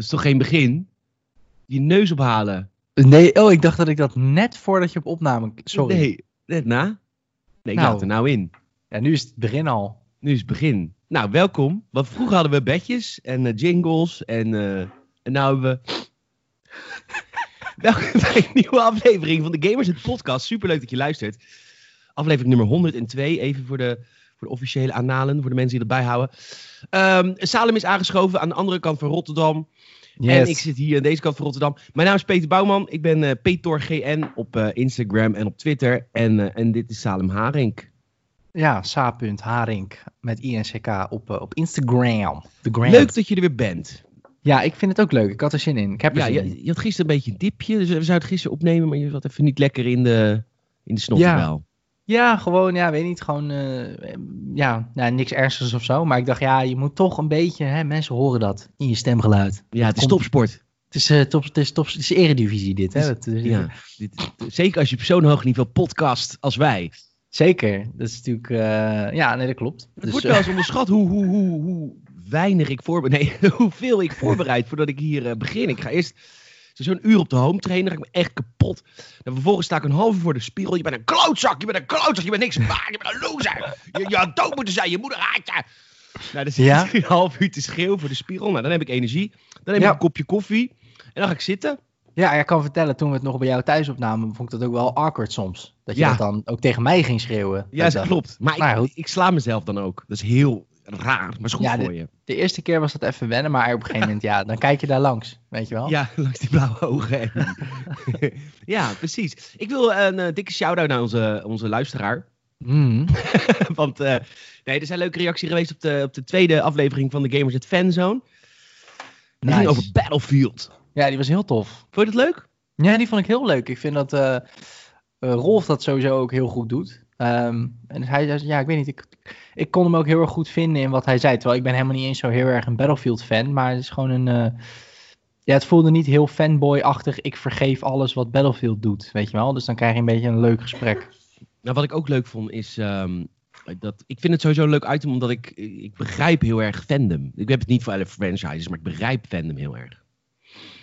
is toch geen begin? Je neus ophalen. Nee, oh, ik dacht dat ik dat net voordat je op opname... Sorry. Nee, net na. Nee, ik Nou. laat er nou in. Ja, nu is het begin al. Nu is het begin. Nou, welkom. Want vroeger hadden we bedjes en eh, jingles en, eh, en nu hebben we... welkom bij een nieuwe aflevering van de Gamers het podcast. Superleuk dat je luistert. Aflevering nummer 102, even voor de, voor de officiële aanalen, voor de mensen die erbij houden. Ehm, Salem is aangeschoven aan de andere kant van Rotterdam. En ik zit hier aan deze kant van Rotterdam. Mijn naam is Peter Bouwman. Ik ben eh PetorGN op eh, Instagram en op Twitter. En, eh, en dit is Salem Harink. Ja, sa.harink met INCK op, op Instagram. Leuk dat je er weer bent. Ja, ik vind het ook leuk. Ik had er zin in. Ik heb er Ja, zin je, je had gisteren een beetje een dipje. Dus we zouden het gisteren opnemen, maar je zat even niet lekker in de, in de snottenbel. Ja, gewoon, ja, weet niet, gewoon, eh, ja, nou, niks ernstigs of zo. Maar ik dacht, ja, je moet toch een beetje, hè, mensen horen dat in je stemgeluid. Ja, het is Komt- topsport. Het is, eh, top, het is, top, het is eredivisie dit, hè. Het is- Ja, dit, zeker als je op zo'n hoog niveau podcast als wij. Zeker, dat is natuurlijk, eh, ja, nee, dat klopt. Het Dus, wordt eh, wel eens onderschat hoe, hoe, hoe, hoe weinig ik voorbereid. Nee, hoeveel ik voorbereid voordat ik hier eh, begin. Ik ga eerst zo'n uur op de home ga ik me echt kapot. Dan vervolgens sta ik een half uur voor de spiegel. Je bent een klootzak, je bent een klootzak, je bent niks waard, je bent een loser. Je, je had dood moeten zijn, je moeder haat je. Nou, dan zit Ja. een half uur te schreeuwen voor de spiegel. Nou, dan heb ik energie. Dan neem Ja. ik een kopje koffie. En dan ga ik zitten. Ja, ik kan vertellen, toen we het nog bij jou thuis opnamen, vond ik dat ook wel awkward soms. Dat je Ja. dat dan ook tegen mij ging schreeuwen. Ja, Dat klopt. Maar ik sla mezelf dan ook. Dat is heel raar, maar is goed Ja, voor je. De eerste keer was dat even wennen, maar op een gegeven moment, ja, dan kijk je daar langs, weet je wel? Ja, langs die blauwe ogen. en- ja, precies. Ik wil een eh, dikke shout-out naar onze, onze luisteraar. Mhm. Want eh, nee, er zijn leuke reacties geweest op de, op de tweede aflevering van de Gamers het Fanzone. Die Nice. ging over Battlefield. Ja, die was heel tof. Vond je dat leuk? Ja, die vond ik heel leuk. Ik vind dat eh, Rolf dat sowieso ook heel goed doet. Ehm, en hij zei, ja, ik weet niet, ik, ik kon hem ook heel erg goed vinden in wat hij zei. Terwijl ik ben helemaal niet eens zo heel erg een Battlefield fan, maar het is gewoon een... eh, ja, het voelde niet heel fanboy-achtig. Ik vergeef alles wat Battlefield doet, weet je wel. Dus dan krijg je een beetje een leuk gesprek. Nou, wat ik ook leuk vond is... ehm, dat, ik vind het sowieso een leuk item, omdat ik, ik begrijp heel erg fandom. Ik heb het niet voor alle franchises, maar ik begrijp fandom heel erg.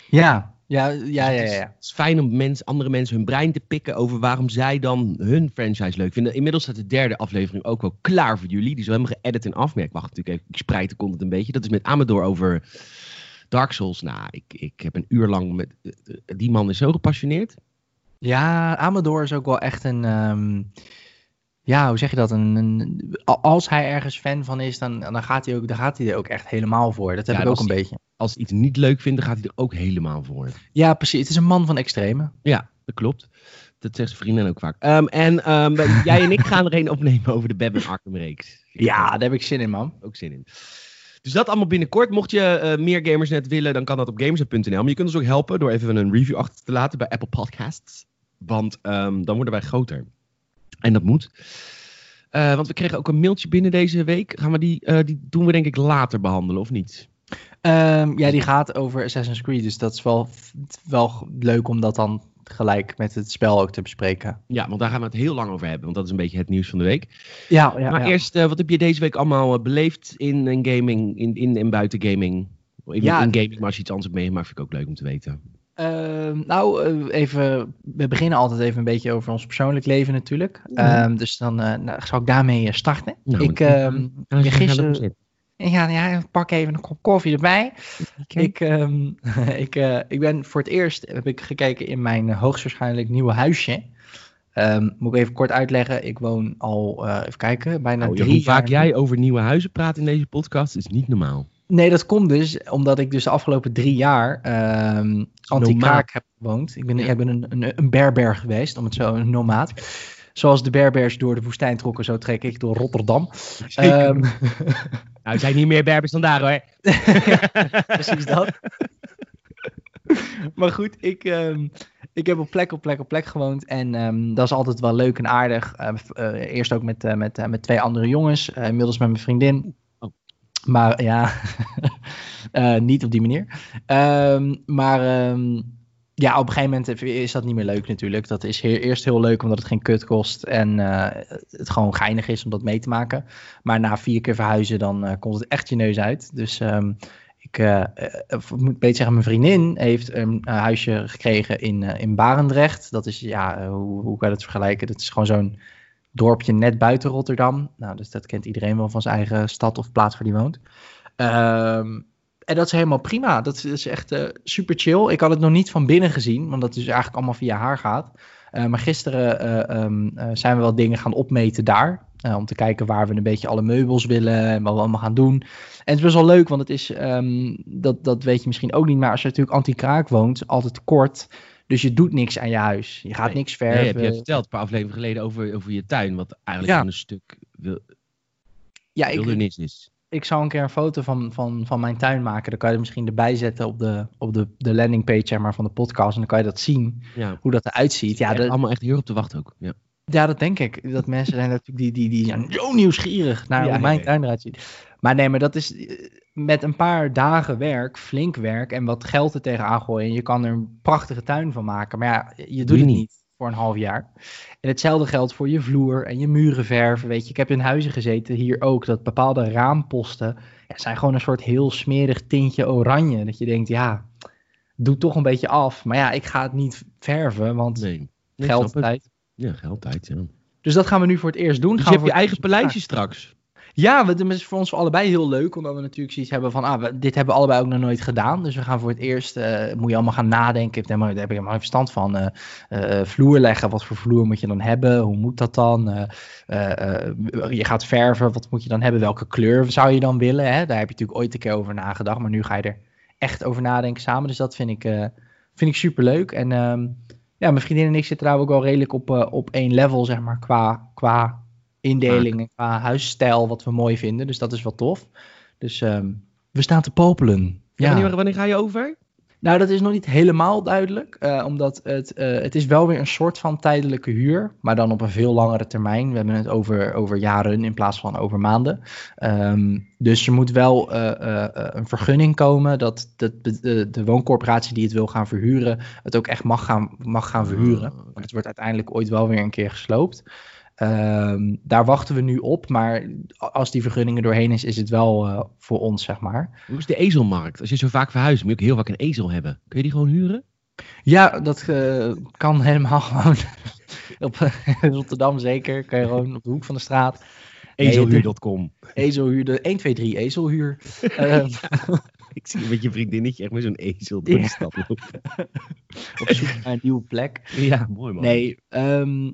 Ja, ja, ja, ja, ja. Het is- ja. Het is fijn om mens, andere mensen hun brein te pikken over waarom zij dan hun franchise leuk vinden. Inmiddels staat de derde aflevering ook wel klaar voor jullie. Die is wel helemaal geëdit en af. Maar ik wacht natuurlijk even, ik spreid de content een beetje. Dat is met Amador over Dark Souls. Nou, ik, ik heb een uur lang met... eh, eh, Die man is zo gepassioneerd. Ja, Amador is ook wel echt een. ehm, ja, hoe zeg je dat? Een, als hij ergens fan van is, dan, dan, gaat hij ook, dan gaat hij er ook echt helemaal voor. Dat heb Ja, ik ook een hij- beetje. Als hij iets niet leuk vindt, dan gaat hij er ook helemaal voor. Ja, precies. Het is een man van extreme. Ja, dat klopt. Dat zegt zijn vriendin ook vaak. Ehm, en ehm, jij en ik gaan er een opnemen over de Batman Arkham reeks. Ja, daar heb ik zin in, man. ook zin in. Dus dat allemaal binnenkort. Mocht je eh, meer Gamersnet willen, dan kan dat op gamersnet.nl. Maar je kunt ons ook helpen door even een review achter te laten bij Apple Podcasts. Want ehm, dan worden wij groter. En dat moet. Eh, want we kregen ook een mailtje binnen deze week. Gaan we die, eh, die doen we denk ik later behandelen, of niet? Ehm, ja, die gaat over Assassin's Creed. Dus dat is wel, wel leuk om dat dan gelijk met het spel ook te bespreken. Ja, want daar gaan we het heel lang over hebben. Want dat is een beetje het nieuws van de week. Ja, ja. maar eerst, eh, wat heb je deze week allemaal beleefd in, in gaming, in, in en buiten gaming? In, Ja. in gaming, maar als je iets anders hebt meegemaakt, vind ik ook leuk om te weten. Ehm, nou, eh, even, we beginnen altijd even een beetje over ons persoonlijk leven natuurlijk. Ja. Ehm, dus dan eh, nou, zal ik daarmee eh, starten. Nou, ik, dan- ehm, gisteren. Ja, ja, pak even een kop koffie erbij. Ik, ik, ik ben voor het eerst heb ik gekeken in mijn hoogstwaarschijnlijk nieuwe huisje. Moet ik even kort uitleggen. Ik woon al, even kijken, bijna Nou, drie hoe vaak jij over nieuwe huizen praat in deze podcast is niet normaal. Nee, dat komt dus omdat ik dus de afgelopen drie jaar ehm anti-kraak heb gewoond. Ik ben, Ja. ik ben een, een, een berber geweest, om het zo een nomaat. Zoals de berbers door de woestijn trokken, zo trek ik door Rotterdam. Ehm, nou, er zijn niet meer Berbers dan daar hoor. precies dat. maar goed, ik, ehm, ik heb op plek op plek op plek gewoond. En dat is altijd wel leuk en aardig. Eh, eerst ook met, eh, met, eh, met twee andere jongens. inmiddels met mijn vriendin. Maar ja, eh, niet op die manier. Ehm, maar ehm, ja, op een gegeven moment is dat niet meer leuk natuurlijk. Dat is eerst heel leuk omdat het geen kut kost. En eh, het gewoon geinig is om dat mee te maken. Maar na vier keer verhuizen dan eh, komt het echt je neus uit. Dus ehm, Ik uh, moet beter zeggen, mijn vriendin heeft een huisje gekregen in, in Barendrecht. Dat is, ja, hoe, hoe kan je dat vergelijken? Dat is gewoon zo'n dorpje net buiten Rotterdam. Nou, dus dat kent iedereen wel van zijn eigen stad of plaats waar hij woont. Um, en dat is helemaal prima. Dat is echt uh, super chill. Ik had het nog niet van binnen gezien, want dat is eigenlijk allemaal via haar gaat. Uh, maar gisteren uh, um, zijn we wel dingen gaan opmeten daar. om te kijken waar we een beetje alle meubels willen en wat we allemaal gaan doen. En het is best wel leuk, want het is, um, dat, dat weet je misschien ook niet, maar als je natuurlijk anti-kraak woont, altijd kort. Dus je doet niks aan je huis. Je gaat nee. niks verven. Nee, heb je verteld een paar afleveringen geleden over, over je tuin, wat eigenlijk ja. een stuk wil, ja, wildernis is ik zou een keer een foto van, van, van mijn tuin maken. Dan kan je misschien erbij zetten op de, op de, de landingpage zeg maar, van de podcast. En dan kan je dat zien, ja. hoe dat eruit ziet. Ja, dat... allemaal echt heel op te wachten ook. Ja. ja, dat denk ik. Dat mensen zijn natuurlijk die, die, die zijn zo nieuwsgierig naar Ja, hoe mijn tuin eruit ziet. Maar nee, maar dat is eh, met een paar dagen werk, flink werk en wat geld er tegenaan gooien. En je kan er een prachtige tuin van maken. Maar ja, je doet het niet. voor een half jaar. En hetzelfde geldt voor je vloer en je muren verven. Weet je, ik heb in huizen gezeten, hier ook, dat bepaalde raamposten ja, zijn gewoon een soort heel smerig tintje oranje. Dat je denkt, ja, doe toch een beetje af. Maar ja, ik ga het niet verven, want Nee. Nee, geld, tijd. Ja, geld, tijd, ja. Dus dat gaan we nu voor het eerst doen. Dus gaan je hebt je eigen paleisje straks. Ja, dat is voor ons allebei heel leuk, omdat we natuurlijk zoiets hebben van, ah, dit hebben we allebei ook nog nooit gedaan. Dus we gaan voor het eerst, eh, moet je allemaal gaan nadenken, daar heb ik helemaal geen verstand van. eh, vloer leggen, wat voor vloer moet je dan hebben, hoe moet dat dan? Je gaat verven, wat moet je dan hebben, welke kleur zou je dan willen? Hè? Daar heb je natuurlijk ooit een keer over nagedacht, maar nu ga je er echt over nadenken samen. Dus dat vind ik, vind ik super leuk. En ehm, ja, mijn vriendin en ik zitten daar ook wel redelijk op, op één level, zeg maar, qua, qua indeling en qua huisstijl, wat we mooi vinden. Dus dat is wel tof. Dus ehm, we staan te popelen. Ja. Wanneer, wanneer ga je over? Nou, dat is nog niet helemaal duidelijk, eh, omdat het, eh, het is wel weer een soort van tijdelijke huur, maar dan op een veel langere termijn. We hebben het over, over jaren in plaats van over maanden. Ehm, dus er moet wel eh, een vergunning komen dat de, de, de, wooncorporatie die het wil gaan verhuren, het ook echt mag gaan, mag gaan verhuren. Oké. Want het wordt uiteindelijk ooit wel weer een keer gesloopt. Ehm, daar wachten we nu op, maar als die vergunning er doorheen is, is het wel eh, voor ons, zeg maar. Hoe is de ezelmarkt? Als je zo vaak verhuist, moet je ook heel vaak een ezel hebben. Kun je die gewoon huren? Ja, dat eh, kan helemaal gewoon. op in Rotterdam zeker. Kan je gewoon op de hoek van de straat. Ezelhuur.com. Ezelhuur, de 1, 2, 3 ezelhuur. Ehm, Ik zie met je vriendinnetje echt met zo'n ezel door de stad lopen. op zoek naar een nieuwe plek. Ja, mooi man. Nee, ehm,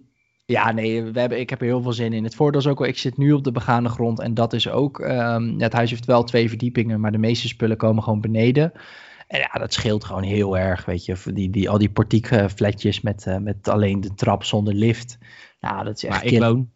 ja, nee we hebben, ik heb er heel veel zin in. Het voordeel is ook wel, ik zit nu op de begane grond. En dat is ook, ehm, het huis heeft wel twee verdiepingen, maar de meeste spullen komen gewoon beneden. En ja, dat scheelt gewoon heel erg, weet je. Die, die, al die portiekflatjes met, eh, met alleen de trap zonder lift. Nou, dat is echt maar ik woon.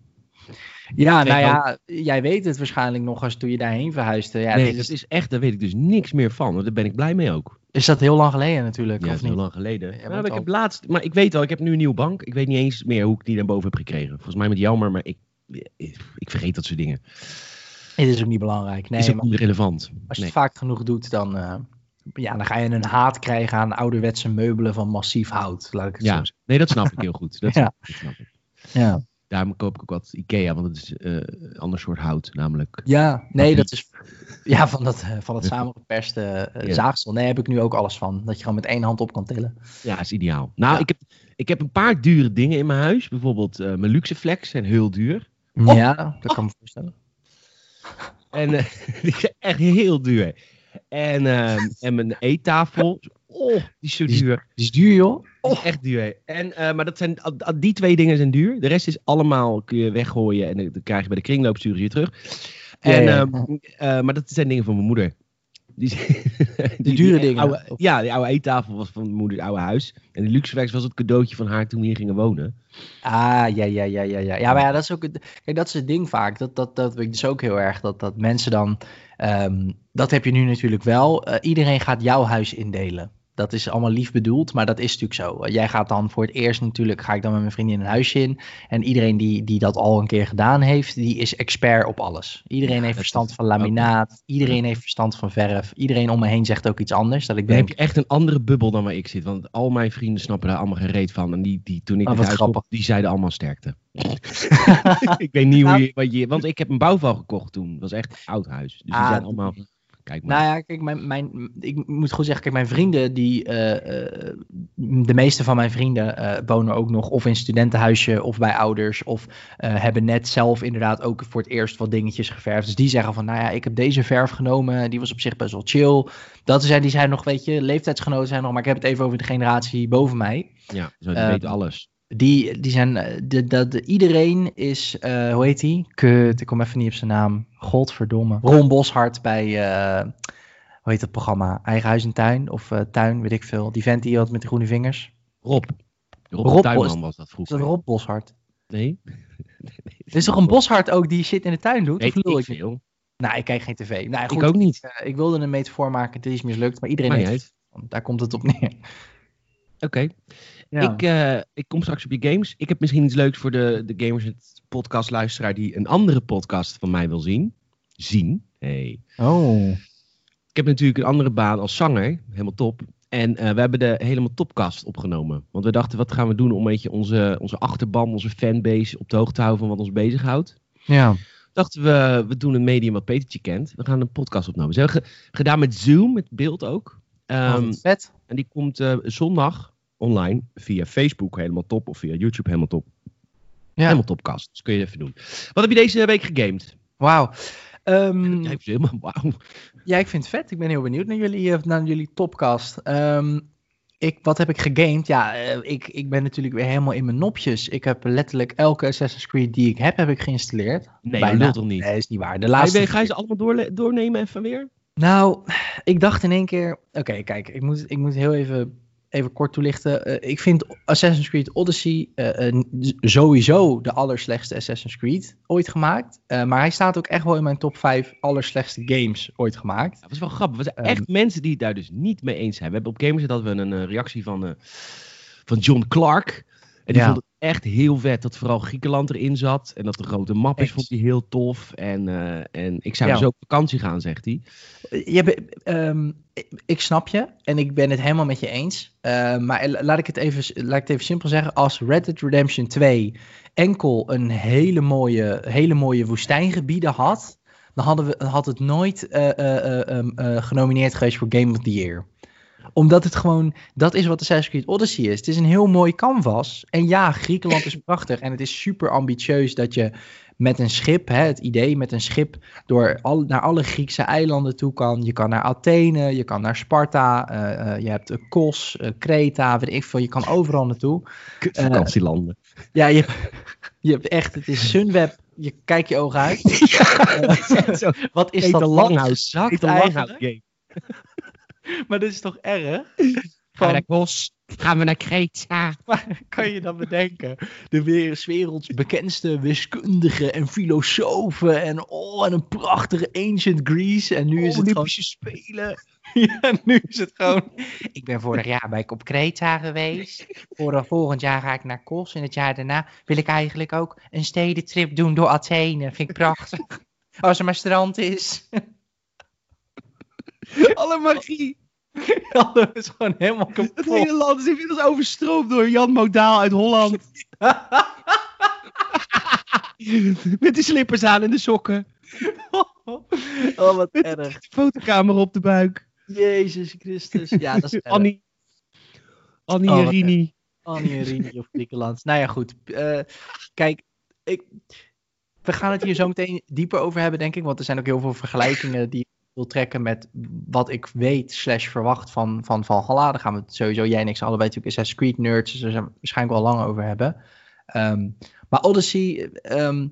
Ja, nou ja, jij weet het waarschijnlijk nog als toen je daarheen verhuisde. Ja, nee, het dat is, is echt, daar weet ik dus niks meer van. Daar ben ik blij mee ook. Is dat heel lang geleden natuurlijk, Ja, dat of is heel niet? lang geleden. Ja, want ik al- heb laatst, maar ik weet wel, ik heb nu een nieuwe bank. Ik weet niet eens meer hoe ik die naar boven heb gekregen. Volgens mij met jammer, maar ik, ik vergeet dat soort dingen. Het is ook niet belangrijk. Nee, is ook maar niet relevant. als je Nee. het vaak genoeg doet, dan, eh, ja, dan ga je een haat krijgen aan ouderwetse meubelen van massief hout. Laat ik het zo Ja, zeggen. nee, dat snap ik heel goed. Dat Ja. snap ik, dat snap ik. Ja. Daarom koop ik ook wat Ikea, want het is eh, een ander soort hout, namelijk. ja, nee, dat is ja, van dat, eh, van dat samengeperste eh, zaagsel. Nee, heb ik nu ook alles van. Dat je gewoon met één hand op kan tillen. Ja, is ideaal. Nou, Ja. ik, heb, ik heb een paar dure dingen in mijn huis. Bijvoorbeeld eh, mijn Luxeflex zijn heel duur. Ja, dat kan me voorstellen. En die zijn echt heel duur. En, ehm, en mijn eettafel. Oh, die is zo Die is- duur. Die is duur, joh. Is echt duur. En, eh, maar dat zijn, die twee dingen zijn duur. De rest is allemaal kun je weggooien. En dan krijg je bij de kringloop sturen ze je terug. En, ja. ehm, eh, maar dat zijn dingen van mijn moeder. Die, die, dure die dingen? oude- ja, die oude eettafel was van mijn moeders oude huis. En die Luxeflex was het cadeautje van haar toen we hier gingen wonen. Ah, ja, ja, ja, ja, ja. Ja, maar ja, dat is ook het, kijk, dat is het ding vaak. Dat, dat, dat weet ik dus ook heel erg. Dat, dat mensen dan, ehm, dat heb je nu natuurlijk wel. Eh, iedereen gaat jouw huis indelen. Dat is allemaal lief bedoeld, maar dat is natuurlijk zo. Jij gaat dan voor het eerst natuurlijk, ga ik dan met mijn vriendin een huisje in. En iedereen die, die dat al een keer gedaan heeft, die is expert op alles. Iedereen Ja, heeft verstand van ook- laminaat. Iedereen heeft verstand van verf. Iedereen om me heen zegt ook iets anders. Dat ik Dan heb je echt een andere bubbel dan waar ik zit. Want al mijn vrienden snappen daar allemaal geen reet van. En die, die toen ik Oh, huis grappig. kocht, die zeiden allemaal sterkte. ik weet niet hoe Nou- je, wat je... Want ik heb een bouwval gekocht toen. Dat was echt een oud huis. Dus die Ah, zijn allemaal... Kijk maar. Nou ja, kijk, mijn, mijn, ik moet goed zeggen, kijk, mijn vrienden, die, eh, eh, de meeste van mijn vrienden eh, wonen ook nog of in studentenhuisje of bij ouders. Of hebben net zelf inderdaad ook voor het eerst wat dingetjes geverfd. Dus die zeggen van, nou ja, ik heb deze verf genomen, die was op zich best wel chill. Dat zijn, die zijn nog, weet je, leeftijdsgenoten zijn nog, maar ik heb het even over de generatie boven mij. ja, zo, die weten alles. Die, die zijn, eh, de- iedereen is, eh, hoe heet die? Kut, ik kom even niet op zijn naam. Godverdomme. Ron Boshart bij, eh, hoe heet dat programma? Eigen Huis en Tuin of Tuin, weet ik veel. Die vent die had met de groene vingers. Rob. Rob, Rob Tuinman Bos- was dat Is vroeger. dat Rob Boshart? Nee? Er is toch een Boshart ook die shit in de tuin doet? Weet of lul ik veel. Nou, ik kijk geen tv. Nou, goed, Ik ook niet. ik wilde een metafoor maken, het is mislukt, maar iedereen Maar het. Daar komt het op neer. Oké. Ja. Ik, eh, ik kom straks op je games. Ik heb misschien iets leuks voor de, de Gamers het podcast luisteraar die een andere podcast van mij wil zien. Zien. Hey. Oh. Ik heb natuurlijk een andere baan als zanger. Helemaal top. En eh, we hebben de helemaal topcast opgenomen. Want we dachten, wat gaan we doen om een beetje onze, onze achterban, onze fanbase op de hoogte te houden van wat ons bezighoudt. Ja. Dachten we, we doen een medium wat Petertje kent. We gaan een podcast opnemen. Ze hebben ge- gedaan met Zoom, met beeld ook. Oh, wat vet. en die komt eh, zondag online via Facebook helemaal top. Of via YouTube helemaal top. Ja. Helemaal topcast. Dus kun je even doen. Wat heb je deze week gegamed? Wauw. Ehm, Jij helemaal wauw. Ja, ik vind het vet. Ik ben heel benieuwd naar jullie, eh, naar jullie topcast. Ehm, ik, wat heb ik gegamed? Ja, eh, ik, ik ben natuurlijk weer helemaal in mijn nopjes. Ik heb letterlijk elke Assassin's Creed die ik heb, heb ik geïnstalleerd. Nee, Bijna. dat toch niet. Nee, is niet waar. De laatste... ga je ze allemaal doorle- doornemen even weer? Nou, ik dacht in één keer... Oké, kijk, ik moet, ik moet heel even, even kort toelichten. Eh, ik vind Assassin's Creed Odyssey eh, sowieso de allerslechtste Assassin's Creed ooit gemaakt. Eh, maar hij staat ook echt wel in mijn top 5 allerslechtste games ooit gemaakt. Dat was wel grappig. Er zijn Ehm. echt mensen die het daar dus niet mee eens zijn. We hebben op Gamers dat we een reactie van, van John Clark. En die Ja. vond het echt heel vet dat vooral Griekenland erin zat. En dat de grote map is, vond hij heel tof. En, eh, en ik zou Ja. dus ook op vakantie gaan, zegt hij. Je be- ehm, ik- snap je en ik ben het helemaal met je eens. Eh, maar la- laat ik, het even, laat ik het even simpel zeggen. Als Red Dead Redemption 2 enkel een hele mooie, hele mooie woestijngebieden had, dan hadden we, had het nooit eh, eh, eh, eh, genomineerd geweest voor Game of the Year. Omdat het gewoon, dat is wat Assassin's Creed Odyssey is. Het is een heel mooi canvas. En ja, Griekenland is prachtig. En het is super ambitieus dat je met een schip, hè, het idee met een schip door al, naar alle Griekse eilanden toe kan. Je kan naar Athene, je kan naar Sparta, eh, eh, je hebt Kos, eh, Kreta, weet ik veel. Je kan overal naartoe. Vakantielanden. Ja, je, je hebt echt, het is Sunweb. Je kijkt je ogen uit. Wat is dat de lang langhout. gezakt Heet de eigenlijk? langhout game. Maar dat is toch erg? Gaan we Van- naar Kos? Gaan we naar Kreta? Maar kan je dat bedenken? De werelds bekendste wiskundige en filosofen. En, oh, en een prachtige ancient Greece. En nu is het gewoon... Olympische Spelen. Ja, nu is het gewoon... Ik ben vorig jaar bij ik op Kreta geweest. Voor, volgend jaar ga ik naar Kos. En het jaar daarna wil ik eigenlijk ook een stedentrip doen door Athene. Vind ik prachtig. Als er maar strand is. Alle magie. Dat is gewoon helemaal Het kapot. hele land is inmiddels overstroomd door Jan Modaal uit Holland. Met de slippers aan en de sokken. Oh, wat Met erg. de fotocamera op de buik. Jezus Christus. Ja, dat is. Annie. Annie Oh, en Rini. Annie en Rini of Griekenland. Nou ja, goed. Eh, kijk, ik, we gaan het hier zo meteen dieper over hebben, denk ik. Want er zijn ook heel veel vergelijkingen die wil trekken met wat ik weet slash verwacht van, van Valhalla. Daar gaan we het sowieso, jij en ik zijn allebei natuurlijk Assassin's Creed nerds. Dus daar zijn we waarschijnlijk wel lang over hebben. Ehm, maar Odyssey, ehm,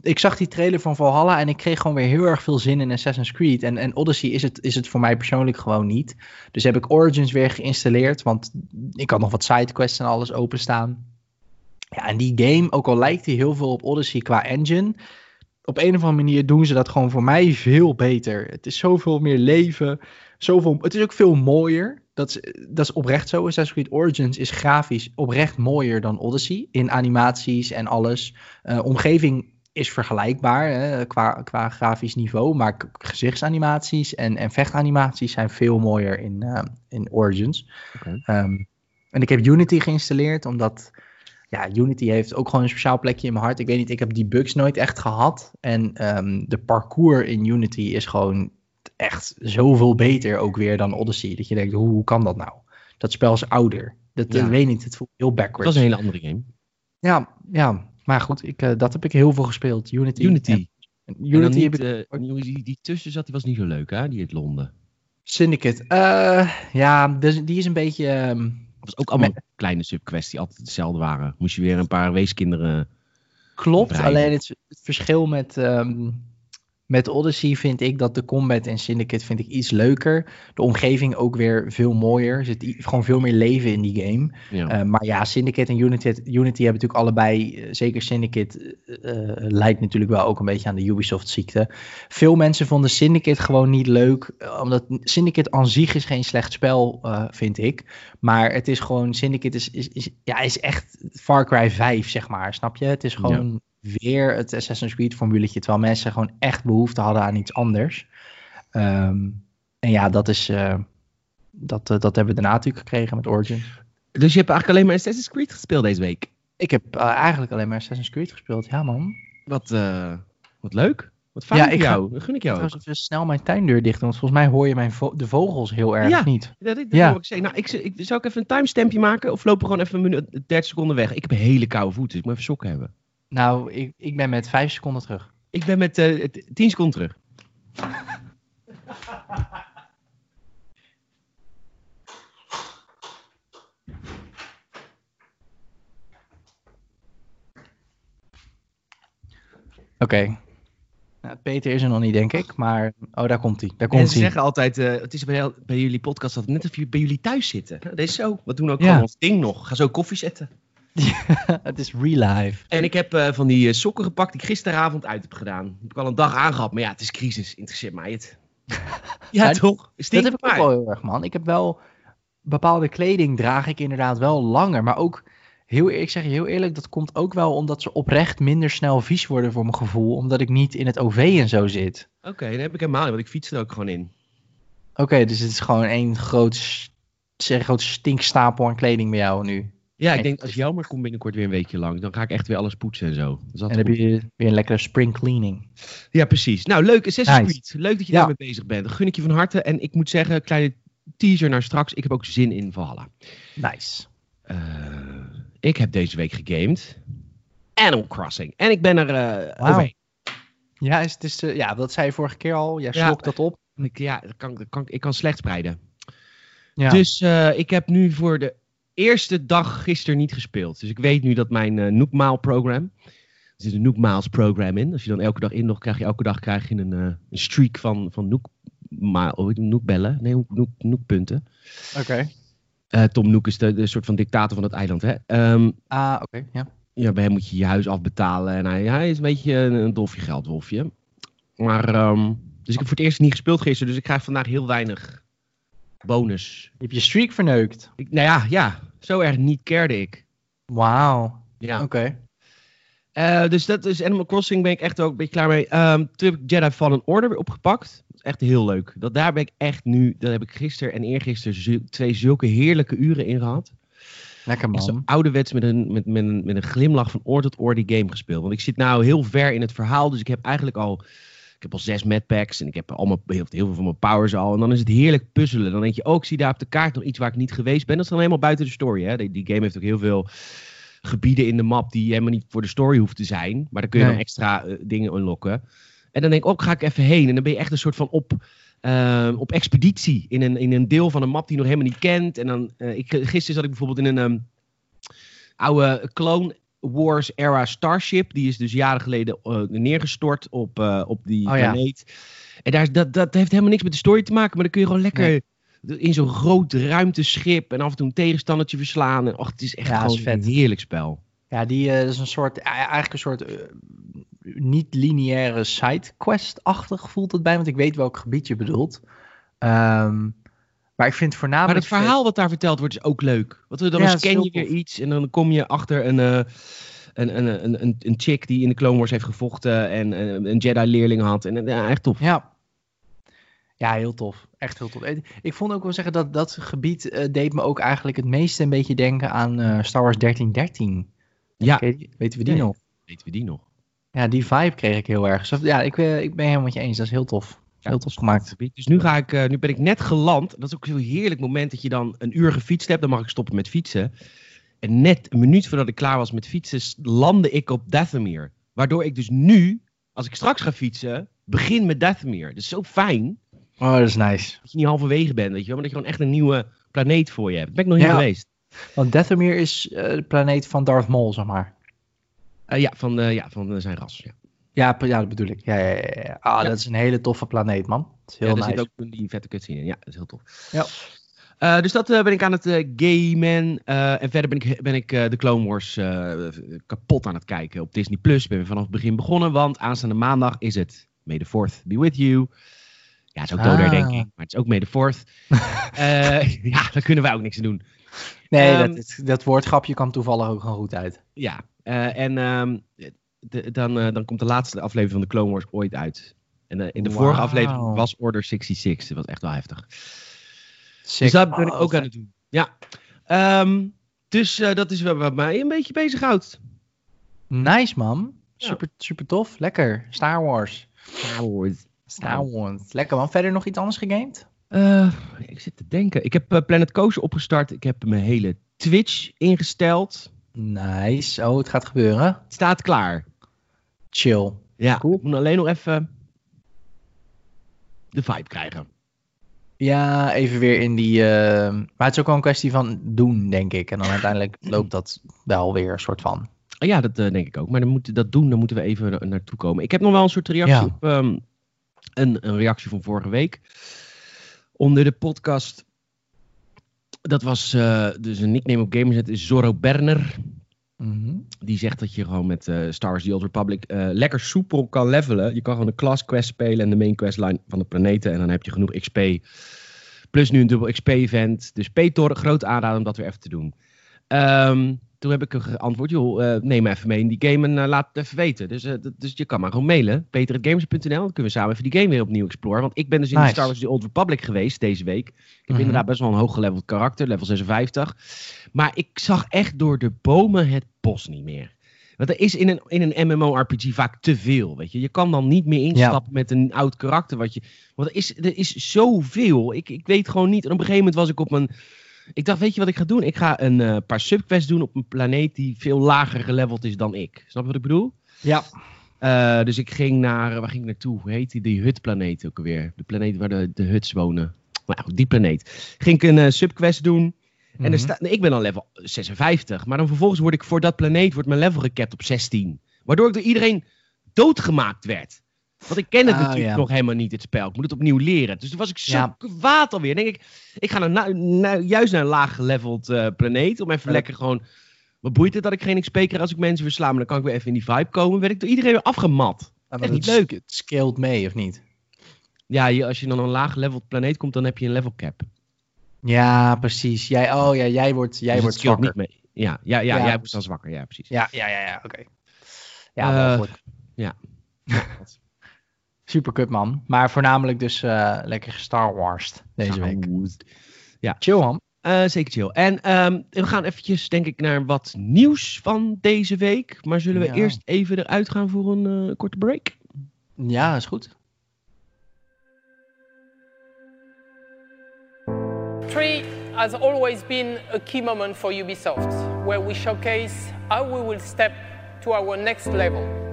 ik zag die trailer van Valhalla en ik kreeg gewoon weer heel erg veel zin in Assassin's Creed. En, en Odyssey is het, is het voor mij persoonlijk gewoon niet. Dus heb ik Origins weer geïnstalleerd, want ik had nog wat sidequests en alles openstaan. Ja, en die game, ook al lijkt die heel veel op Odyssey qua engine, op een of andere manier doen ze dat gewoon voor mij veel beter. Het is zoveel meer leven, zoveel, het is ook veel mooier. Dat is, dat is oprecht zo. Assassin's Creed Origins is grafisch oprecht mooier dan Odyssey. In animaties en alles. Eh, omgeving is vergelijkbaar hè, qua, qua grafisch niveau. Maar gezichtsanimaties en, en vechtanimaties zijn veel mooier in, eh, in Origins. Ehm, en ik heb Unity geïnstalleerd, omdat ja, Unity heeft ook gewoon een speciaal plekje in mijn hart. Ik weet niet, ik heb die bugs nooit echt gehad. En ehm, de parcours in Unity is gewoon echt zoveel beter ook weer dan Odyssey. Dat je denkt, hoe, hoe kan dat nou? Dat spel is ouder. Dat, Ja. dat weet niet, het voelt heel backwards. was een hele andere game. Ja, ja, maar goed, ik, eh, dat heb ik heel veel gespeeld. Unity. Unity. En- En dan Unity niet, heb ik eh, die, tussen zat, die was niet zo leuk, hè? Die uit Londen. Syndicate. Eh, ja, dus die is een beetje... ehm, Dat was ook allemaal kleine subquests die altijd hetzelfde waren. Moest je weer een paar weeskinderen... Klopt, Breien. alleen het, het verschil met, ehm, met Odyssey vind ik dat de combat in Syndicate vind ik iets leuker. De omgeving ook weer veel mooier. Er zit gewoon veel meer leven in die game. Ja. Eh, maar ja, Syndicate en Unity, Unity hebben natuurlijk allebei, eh, zeker Syndicate, eh, lijkt natuurlijk wel ook een beetje aan de Ubisoft-ziekte. Veel mensen vonden Syndicate gewoon niet leuk, omdat Syndicate aan zich is geen slecht spel, vind ik. Maar het is gewoon, Syndicate is, is, is, ja, is echt Far Cry 5, zeg maar, snap je? Het is gewoon weer het Assassin's Creed formuletje, terwijl mensen gewoon echt behoefte hadden aan iets anders. Ehm, en ja, dat is... eh, dat, eh, dat hebben we daarna natuurlijk gekregen met Origins. Dus je hebt eigenlijk alleen maar Assassin's Creed gespeeld deze week. Ik heb eh, eigenlijk alleen maar Assassin's Creed gespeeld. Ja, man. Wat, wat leuk. Wat fijn Ja, voor ik ga- jou. Dat gun ik jou. Trouwens even snel mijn tuindeur dicht want volgens mij hoor je mijn vo- de vogels heel erg Ja. niet. Ja, dit, dit Ja. ik zeggen. Nou, ik, ik, zou ik even een timestampje maken? Of lopen we gewoon even een minuut, 30 seconden weg? Ik heb hele koude voeten, dus ik moet even sokken hebben. Nou, ik, ik ben met vijf seconden terug. Ik ben met eh 10 seconden terug. Oké. Nou, Peter is er nog niet, denk ik. Maar, oh, daar komt hij. Daar komt Mensen hij. zeggen altijd, eh, het is bij, bij jullie podcast dat net of je bij jullie thuis zitten. Nou, deze is zo. We doen ook Ja. gewoon ons ding nog. Ga zo koffie zetten. het is real life. En ik heb eh, van die eh, sokken gepakt die ik gisteravond uit heb gedaan. Die heb ik al een dag aangehad, maar ja, het is crisis. Interesseert mij het. ja, Ja, toch? Dat heb ik ook wel heel erg, man. Ik heb wel bepaalde kleding draag ik inderdaad wel langer. Maar ook, heel, ik zeg je heel eerlijk, dat komt ook wel omdat ze oprecht minder snel vies worden voor mijn gevoel. Omdat ik niet in het OV en zo zit. Oké, dat heb ik helemaal niet, want ik fiets er ook gewoon in. Oké, dus het is gewoon één groot, zeg, groot stinkstapel aan kleding bij jou nu. Ja, ik En- denk als Jelmer komt binnenkort weer een weekje lang, dan ga ik echt weer alles poetsen en zo. Dus dat En dan heb je weer een lekkere spring cleaning. Ja, precies. Nou, leuk. Assassin's Nice. Creed. Leuk dat je Ja. daarmee bezig bent. Dat gun ik je van harte. En ik moet zeggen, kleine teaser naar straks. Ik heb ook zin in Valhalla. Nice. Eh, ik heb deze week gegamed. Animal Crossing. En ik ben er eh Wauw. overheen. Ja, is, het is, eh, ja, dat zei je vorige keer al. Jij Ja. slokt dat op. Ik, ja, dat kan, dat kan, ik kan slecht spreiden. Ja. Dus eh, ik heb nu voor de eerste dag gisteren niet gespeeld. Dus ik weet nu dat mijn eh Nook Mile program. Er zit een Nook Miles program in. Als je dan elke dag inlogt, krijg je elke dag krijg je een, eh, een streak van, van Nook, oh, bellen. Nee, Nook, Nook, Nook punten. Oké. Eh, Tom Nook is de, de soort van dictator van het eiland. Hè? Ehm, Ah, oké. Ja. ja, bij hem moet je je huis afbetalen. En hij, hij is een beetje een, een dolfje geldwolfje. Maar, ehm, dus ik heb voor het eerst niet gespeeld gisteren. Dus ik krijg vandaag heel weinig bonus. Je hebt je streak verneukt. Ik, nou ja, ja, zo erg niet cared ik. Wauw. Ja. Oké. Eh, dus dat is Animal Crossing ben ik echt ook een beetje klaar mee. Ehm, toen heb ik Jedi Fallen Order weer opgepakt. Dat is echt heel leuk. Dat, daar ben ik echt nu, dat heb ik gisteren en eergisteren twee zulke heerlijke uren in gehad. Lekker zo man. ouderwets met een, met, met, een, met een glimlach van oor tot oor die game gespeeld. Want ik zit nou heel ver in het verhaal. Dus ik heb eigenlijk al, ik heb al zes medpacks. En ik heb allemaal, heel, heel veel van mijn powers al. En dan is het heerlijk puzzelen. Dan denk je, oh ik zie daar op de kaart nog iets waar ik niet geweest ben. Dat is dan helemaal buiten de story. Hè? Die, die game heeft ook heel veel gebieden in de map die helemaal niet voor de story hoeven te zijn. Maar dan kun je Nee. dan extra eh, dingen unlocken. En dan denk ik, oh ga ik even heen. En dan ben je echt een soort van op... eh, op expeditie in een, in een deel van een map die je nog helemaal niet kent. En dan, eh, ik, gisteren zat ik bijvoorbeeld in een ehm, oude Clone Wars era Starship. Die is dus jaren geleden eh, neergestort op, eh, op die Oh ja. planeet. En daar, dat, dat heeft helemaal niks met de story te maken. Maar dan kun je gewoon lekker Nee. in zo'n groot ruimteschip en af en toe een tegenstandertje verslaan. En och, het is echt Ja, gewoon is vet. een heerlijk spel. Ja, die eh, is een soort, eh, eigenlijk een soort niet-lineaire sidequest-achtig voelt het bij, want ik weet welk gebied je bedoelt. Ehm, maar ik vind Maar voornamelijk... het verhaal wat daar verteld wordt is ook leuk. Want dan Ja, heel je weer iets en dan kom je achter een, eh, een, een, een, een, een chick die in de Clone Wars heeft gevochten en eh, een Jedi-leerling had. En eh, ja, echt tof. Ja. Ja, heel tof. Echt heel tof. Ik- vond ook wel zeggen dat dat gebied eh, deed me ook eigenlijk het meeste een beetje denken aan eh, Star Wars 1313. Ja? Weten we die Nee. nog? weten we die nog. Ja, die vibe kreeg ik heel erg. Dus ja, ik, eh, ik ben helemaal met je eens. Dat is heel tof. Heel tof gemaakt. Dus nu, ga ik, uh, nu ben ik net geland. Dat is ook zo'n heerlijk moment dat je dan een uur gefietst hebt. Dan mag ik stoppen met fietsen. En net een minuut voordat ik klaar was met fietsen, landde ik op Dathomir. Waardoor ik dus nu, als ik straks ga fietsen, begin met Dathomir. Dat is zo fijn. Oh, dat is nice. Dat je niet halverwege bent, weet je wel. Maar dat je gewoon echt een nieuwe planeet voor je hebt. Daar ben ik nog niet Ja. geweest. Want Dathomir is eh, de planeet van Darth Maul, zeg maar. Eh, ja, van, eh, ja, van eh, zijn ras. Ja, Ja, ja dat bedoel ik. Ja, ja, ja. Ah, Ja. dat is een hele toffe planeet, man. Dat is heel ja daar nice. zit ook die vette cutscene in. Ja, dat is heel tof. Ja. Eh, dus dat eh, ben ik aan het eh, gamen. En verder ben ik, ben ik de Clone Wars kapot aan het kijken op Disney+. Plus. Ben weer vanaf het begin begonnen, want aanstaande maandag is het May the 4th be with you. Ja, het is ook doder, Ah. denk ik. Maar het is ook May the 4th. Eh, ja, daar kunnen wij ook niks aan doen. Nee, Ehm, dat, is- dat woordgrapje kwam toevallig ook gewoon goed uit. Ja, en ehm, de- dan, eh, dan komt de laatste aflevering van de Clone Wars ooit uit. En eh, in de vorige aflevering was Order 66. Dat was echt wel heftig. Sick. Dus dat ben ik Oh, ook aan het doen. Ja. Ehm, dus eh, dat is wat, wat mij een beetje bezighoudt. Nice, man. Ja. Super, super tof. Lekker. Star Wars. Star Wars. Star Wars. Lekker, man. Verder nog iets anders gegamed? Ik zit te denken. Ik heb Planet Coaster opgestart. Ik heb mijn hele Twitch ingesteld. Nice. Oh, het gaat gebeuren. Het staat klaar. Chill. Ja, Cool. ik moet alleen nog even de vibe krijgen. Ja, even weer in die... eh, Maar het is ook wel een kwestie van doen, denk ik. En dan uiteindelijk loopt dat wel weer een soort van. Ja, dat eh, denk ik ook. Maar dan moeten dat doen, dan moeten we even na- naartoe komen. Ik heb nog wel een soort reactie Ja. op ehm, een, een reactie van vorige week. Onder de podcast. Dat was eh, dus een nickname op Gamerzet is Zorro Berner. Mhm. Die zegt dat je gewoon met eh Star Wars The Old Republic eh, lekker soepel kan levelen. Je kan gewoon de class quest spelen en de main quest line van de planeten. En dan heb je genoeg XP. Plus nu een dubbel XP event. Dus Petor, groot aanrader om dat weer even te doen. Ehm, toen heb ik geantwoord, joh, eh, neem even mee in die game en eh, laat het even weten. Dus, eh, dus je kan maar gewoon mailen. peter.gamers.nl, dan kunnen we samen even die game weer opnieuw exploren. Want ik ben dus in Nice. de Star Wars The Old Republic geweest deze week. Ik heb Mhm. inderdaad best wel een hoog geleveld karakter, level 56. Maar ik zag echt door de bomen het bos niet meer. Want er is in een, in een MMORPG vaak te veel, weet je. Je kan dan niet meer instappen met een oud karakter. Wat je, want er is, er is zoveel. Ik, ik weet gewoon niet. En op een gegeven moment was ik op mijn... Ik dacht, weet je wat ik ga doen? Ik ga een eh, paar subquests doen op een planeet die veel lager geleveld is dan ik. Snap je wat ik bedoel? Ja. Eh, dus ik ging naar, waar ging ik naartoe? Hoe heet die? Die hutplaneet ook alweer. De planeet waar de, de huts wonen. Goed, die planeet. Ging ik een eh, subquest doen. En er Mhm. staat, nee, ik ben dan level 56. Maar dan vervolgens word ik voor dat planeet wordt mijn level gecapt op 16. Waardoor ik door iedereen doodgemaakt werd. Want ik ken het Ah, natuurlijk ja. nog helemaal niet, het spel. Ik moet het opnieuw leren. Dus toen was ik zo Ja. kwaad alweer. Denk ik, ik ga nou, nou, juist naar een laag geleveld eh, planeet. Om even Ja. lekker gewoon... Wat boeit het dat ik geen XP krijg als ik mensen versla? Maar dan kan ik weer even in die vibe komen. Werd ik door iedereen weer afgemat. Ja, echt niet het leuk. Het scaled mee, of niet? Ja, je, als je dan een laag geleveld planeet komt, dan heb je een level cap. Ja, precies. Jij, oh ja, jij wordt, jij Dus wordt zwakker. niet mee. Ja, ja, ja, Ja, jij wordt dan zwakker. Ja, precies. Ja, ja, ja, ja, oké. Ja, Eh, wel goed. ja. Super kut, man. Maar voornamelijk dus eh, lekker Star Wars deze week. Ja. Chill, man. Eh, zeker chill. En ehm, we gaan eventjes, denk ik, naar wat nieuws van deze week. Maar zullen we Ja. eerst even eruit gaan voor een eh, korte break? Ja, is goed. Three has always been a key moment for Ubisoft, where we showcase how we will step to our next level.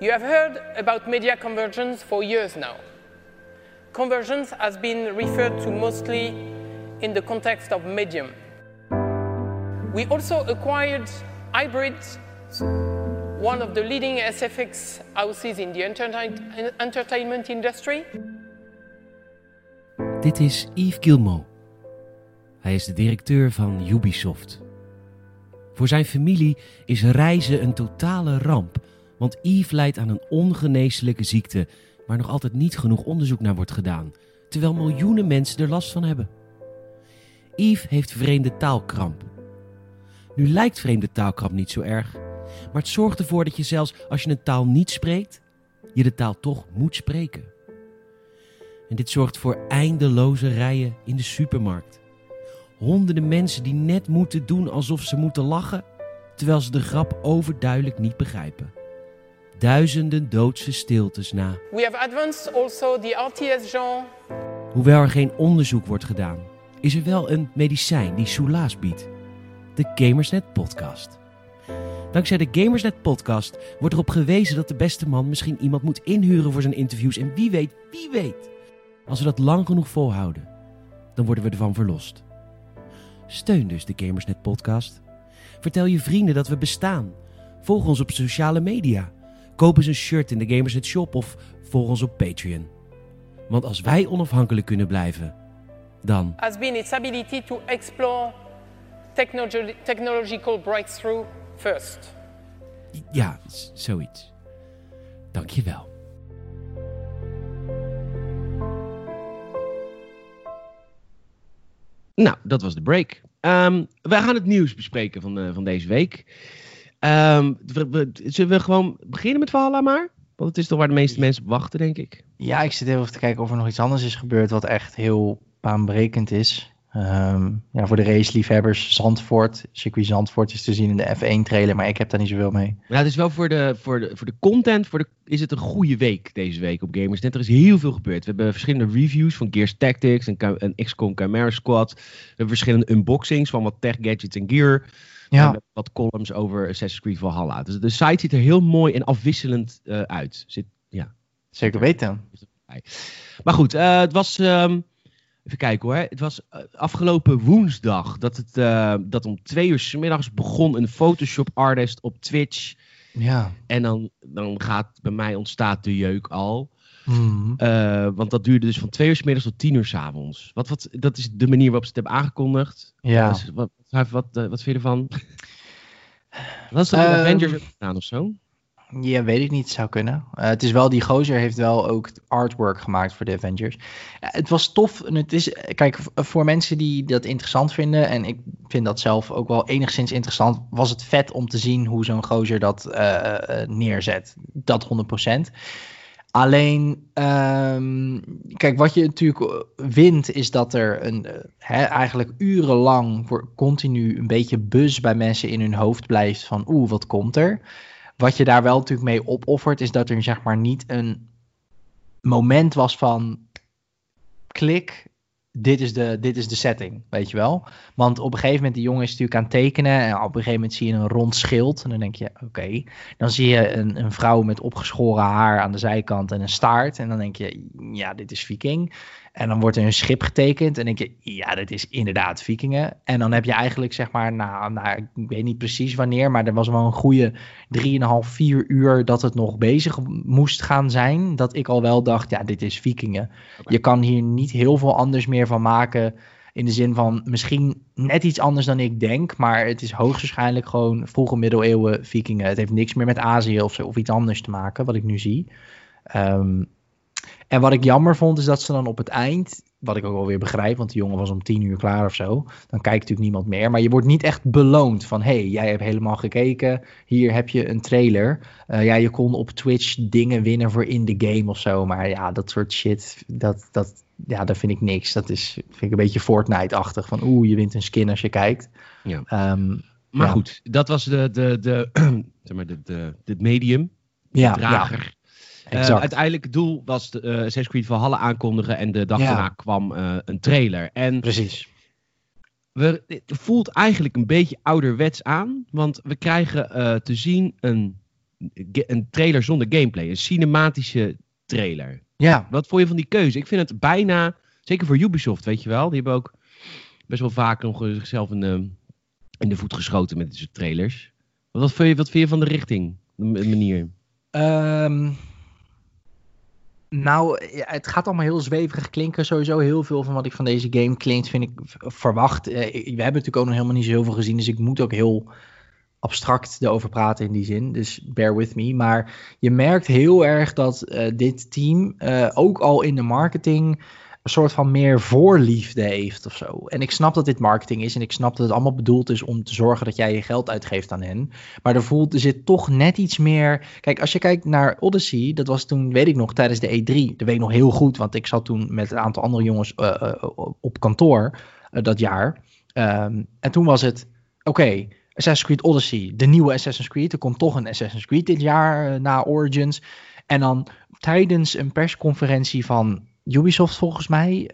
You have heard about media convergence for years now. Convergence has been referred to mostly in the context of medium. We also acquired Hybrid, one of the leading SFX houses in the entertainment industry. Dit is Yves Gilmot. Hij is de directeur van Ubisoft. Voor zijn familie is reizen een totale ramp, want Yves lijdt aan een ongeneeslijke ziekte waar nog altijd niet genoeg onderzoek naar wordt gedaan, terwijl miljoenen mensen er last van hebben. Yves heeft vreemde taalkramp. Nu lijkt vreemde taalkramp niet zo erg, maar het zorgt ervoor dat je zelfs als je een taal niet spreekt, je de taal toch moet spreken. En dit zorgt voor eindeloze rijen in de supermarkt. Honderden mensen die net moeten doen alsof ze moeten lachen, terwijl ze de grap overduidelijk niet begrijpen. Duizenden doodse stiltes na. We have advanced also the RTS genre Hoewel er geen onderzoek wordt gedaan, is er wel een medicijn die soelaas biedt. De Gamersnet Podcast. Dankzij de Gamersnet Podcast wordt erop gewezen dat de beste man misschien iemand moet inhuren voor zijn interviews. En wie weet, wie weet, als we dat lang genoeg volhouden, dan worden we ervan verlost. Steun dus de Gamersnet Podcast. Vertel je vrienden dat we bestaan. Volg ons op sociale media. Koop eens een shirt in de Gamersnet Shop of volg ons op Patreon. Want als wij onafhankelijk kunnen blijven, dan has been its ability to explore technologi- technological breakthrough first. ja, zoiets. Dank je wel. Nou, dat was de break. Ehm, wij gaan het nieuws bespreken van, eh, van deze week. Ehm, we- we- zullen we gewoon beginnen met Valhalla maar? Want het is toch waar de meeste mensen op wachten, denk ik. Ja, ik zit even te kijken of er nog iets anders is gebeurd wat echt heel baanbrekend is. Ehm, ja, voor de raceliefhebbers, Zandvoort. Circuit Zandvoort is te zien in de F1-trailer, maar ik heb daar niet zoveel mee. Ja, het is wel voor de, voor de, voor de content voor de, is het een goede week deze week op Gamers. Net er is heel veel gebeurd. We hebben verschillende reviews van Gears Tactics en, en XCOM Chimera Squad. We hebben verschillende unboxings van wat tech gadgets en gear. Ja, En wat columns over Assassin's Creed Valhalla. Dus de site ziet er heel mooi en afwisselend eh, uit. Zit, ja. zeker weten. Maar goed, eh, het was. ehm, even kijken hoor. Het was eh, afgelopen woensdag dat het dat om twee uur 's middags begon een Photoshop artist op Twitch. Ja. En dan, dan gaat bij mij ontstaat de jeuk al. Mhm. Eh, want dat duurde dus van twee uur 's middags tot tien uur 's avonds. Wat, wat, dat is de manier waarop ze het hebben aangekondigd. Ja. Wat, wat, wat, eh, wat vind je ervan? Wat is dat met Avengers gedaan of zo? Ja, weet ik niet. Het zou kunnen. Eh, het is wel, die gozer heeft wel ook artwork gemaakt voor de Avengers. Het was tof. En het is, kijk, voor mensen die dat interessant vinden, en ik vind dat zelf ook wel enigszins interessant, was het vet om te zien hoe zo'n gozer dat neerzet. Dat 100%. Alleen, ehm, kijk, wat je natuurlijk eh, wint, is dat er een, eh, eigenlijk urenlang continu een beetje buzz bij mensen in hun hoofd blijft van, oeh, wat komt er? Wat je daar wel natuurlijk mee opoffert, is dat er zeg maar niet een moment was van klik, dit is de, dit is de setting, weet je wel. Want op een gegeven moment, die jongen is natuurlijk aan het tekenen en op een gegeven moment zie je een rond schild en dan denk je, oké. Dan zie je een, een vrouw met opgeschoren haar aan de zijkant en een staart en dan denk je, ja, dit is viking. En dan wordt er een schip getekend en denk je, ja, dit is inderdaad vikingen. En dan heb je eigenlijk, zeg maar, nou, nou, ik weet niet precies wanneer, maar er was wel een goede 3,5, 4 uur dat het nog bezig moest gaan zijn. Dat ik al wel dacht, ja, dit is vikingen. Je kan hier niet heel veel anders meer van maken. In de zin van misschien net iets anders dan ik denk. Maar het is hoogstwaarschijnlijk gewoon vroege middeleeuwen vikingen. Het heeft niks meer met Azië of, zo, of iets anders te maken, wat ik nu zie. Ehm, en wat ik jammer vond, is dat ze dan op het eind, wat ik ook wel weer begrijp, want die jongen was om tien uur klaar of zo. Dan kijkt natuurlijk niemand meer. Maar je wordt niet echt beloond van, hé, hey, jij hebt helemaal gekeken. Hier heb je een trailer. Eh, ja, je kon op Twitch dingen winnen voor in de game of zo. Maar ja, dat soort shit, dat, dat, ja, dat vind ik niks. Dat is, vind ik een beetje Fortnite-achtig. Van, oeh, je wint een skin als je kijkt. Ja. Ehm, Maar Ja. goed, dat was de, de, de, zeg maar de, de, het medium. ja, drager. ja, Eh, exact. uiteindelijk het doel was de, eh Assassin's Creed Valhalla aankondigen en de dag Ja. daarna kwam eh, een trailer. En Precies. we, het voelt eigenlijk een beetje ouderwets aan, want we krijgen eh, te zien een, een trailer zonder gameplay, een cinematische trailer. Ja, Wat vond je van die keuze? Ik vind het bijna, zeker voor Ubisoft, weet je wel, die hebben ook best wel vaak nog eh, zichzelf in de, in de voet geschoten met deze trailers. Wat, wat, vind je, wat vind je van de richting, de manier? Ehm, nou, het gaat allemaal heel zweverig klinken. Sowieso heel veel van wat ik van deze game klinkt, vind ik verwacht. Eh, we hebben natuurlijk ook nog helemaal niet zo heel veel gezien, dus ik moet ook heel abstract erover praten in die zin. Dus bear with me. Maar je merkt heel erg dat eh, dit team eh, ook al in de marketing een soort van meer voorliefde heeft of zo. En ik snap dat dit marketing is en ik snap dat het allemaal bedoeld is om te zorgen dat jij je geld uitgeeft aan hen. Maar er, voelt, er zit toch net iets meer. Kijk, als je kijkt naar Odyssey, dat was toen, weet ik nog, tijdens de E3. Dat weet ik nog heel goed, want ik zat toen met een aantal andere jongens eh, eh, op kantoor eh, dat jaar. Ehm, en toen was het, oké, Assassin's Creed Odyssey, de nieuwe Assassin's Creed. Er komt toch een Assassin's Creed dit jaar na Origins. En dan tijdens een persconferentie van Ubisoft volgens mij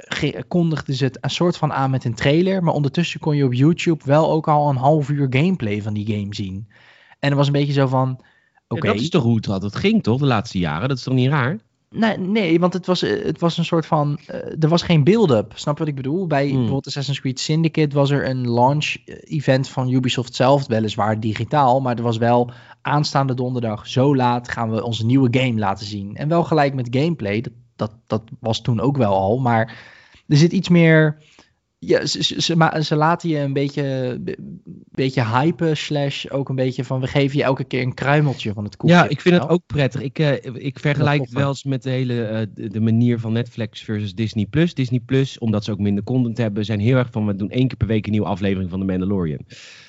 kondigden ze het een soort van aan met een trailer. Maar ondertussen kon je op YouTube wel ook al een half uur gameplay van die game zien. En het was een beetje zo van, oké. Ja, dat is toch hoe het altijd ging, toch? De laatste jaren. Dat is toch niet raar? Nee, nee, want het was, eh, het was een soort van. eh, er was geen build-up. Snap wat ik bedoel? Bij Hmm. bijvoorbeeld Assassin's Creed Syndicate was er een launch-event van Ubisoft zelf, weliswaar digitaal. Maar er was wel aanstaande donderdag, zo laat gaan we onze nieuwe game laten zien. En wel gelijk met gameplay. Dat, dat, dat was toen ook wel al. Maar er zit iets meer. Ja, ze, ze, ze, ze laten je een beetje, be- beetje hypen, slash ook een beetje van we geven je elke keer een kruimeltje van het koekje. Ja, ik vind het ook prettig. Ik, eh, ik vergelijk het wel eens met de hele eh, de, manier van Netflix versus Disney Plus. Disney Plus, omdat ze ook minder content hebben, zijn heel erg van we doen één keer per week een nieuwe aflevering van The Mandalorian.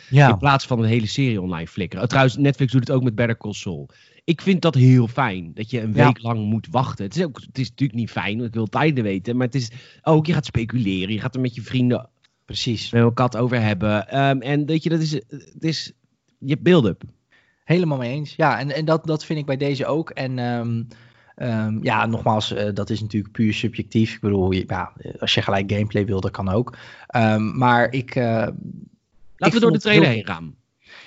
ja. In plaats van een hele serie online flikkeren. Oh, trouwens, Netflix doet het ook met Better Call Saul. Ik vind dat heel fijn, dat je een Ja. week lang moet wachten. Het is, ook, het is natuurlijk niet fijn, want ik wil tijden weten. Maar het is ook, je gaat speculeren. Je gaat er met je vrienden Precies. met elkaar het over hebben. Ehm, en weet je, dat is, het is je build-up. Helemaal mee eens. Ja, en, en dat, dat vind ik bij deze ook. En ehm, ehm, ja, nogmaals, eh, dat is natuurlijk puur subjectief. Ik bedoel, ja, als je gelijk gameplay wil, dat kan ook. Maar ik... eh, Laten Ik we door de trailer heel- heen gaan.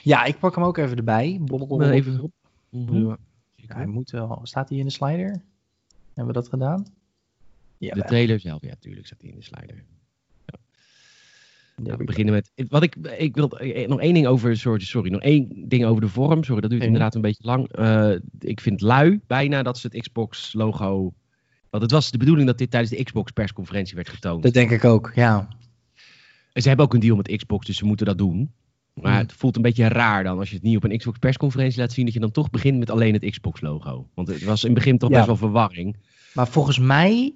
ja, ik pak hem ook even erbij. Maar even op. Ja, hij moet wel... Staat hij in de slider? Hebben we dat gedaan? Ja, De trailer zelf, ja, tuurlijk staat die in de slider. there Nou, we beginnen met. Wat ik, ik wil eh, nog één ding over. Sorry, sorry, nog één ding over de vorm. Sorry, dat duurt inderdaad een beetje lang. Eh, ik vind lui bijna dat ze het Xbox-logo. Want het was de bedoeling dat dit tijdens de Xbox-persconferentie werd getoond. Dat denk ik ook, ja. En ze hebben ook een deal met Xbox, dus ze moeten dat doen. Maar Mhm. het voelt een beetje raar dan als je het niet op een Xbox-persconferentie laat zien. dat je dan toch begint met alleen het Xbox-logo. Want het was in het begin toch Ja. best wel verwarring. Maar volgens mij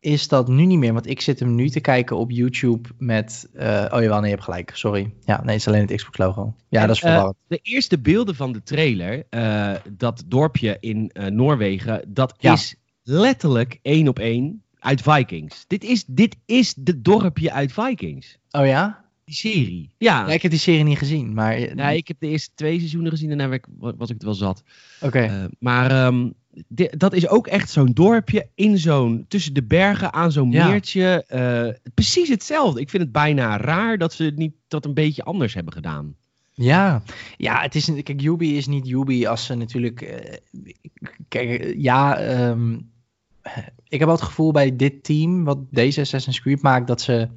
is dat nu niet meer. Want ik zit hem nu te kijken op YouTube met... eh, oh jawel, nee, je hebt gelijk. Sorry. Ja, nee, het is alleen het Xbox logo. Ja, En, dat is eh, verwarrend. de eerste beelden van de trailer, eh, dat dorpje in eh, Noorwegen, dat Ja. is letterlijk één op één uit Vikings. Dit is, dit is de dorpje uit Vikings. oh ja? Die serie. Ja. Ja, ik heb die serie niet gezien, maar... eh, Ja, ik heb de eerste twee seizoenen gezien en daarna ik- was ik het wel zat. Oké. Eh, maar di- dat is ook echt zo'n dorpje in zo'n, tussen de bergen aan zo'n Ja. meertje. Eh, precies hetzelfde. Ik vind het bijna raar dat ze het niet dat een beetje anders hebben gedaan. Ja, ja, het is kijk, Yubi is niet Yubi als ze natuurlijk. kijk, ja, ehm, ik heb wel het gevoel bij dit team, wat deze Assassin's Creed maakt, dat ze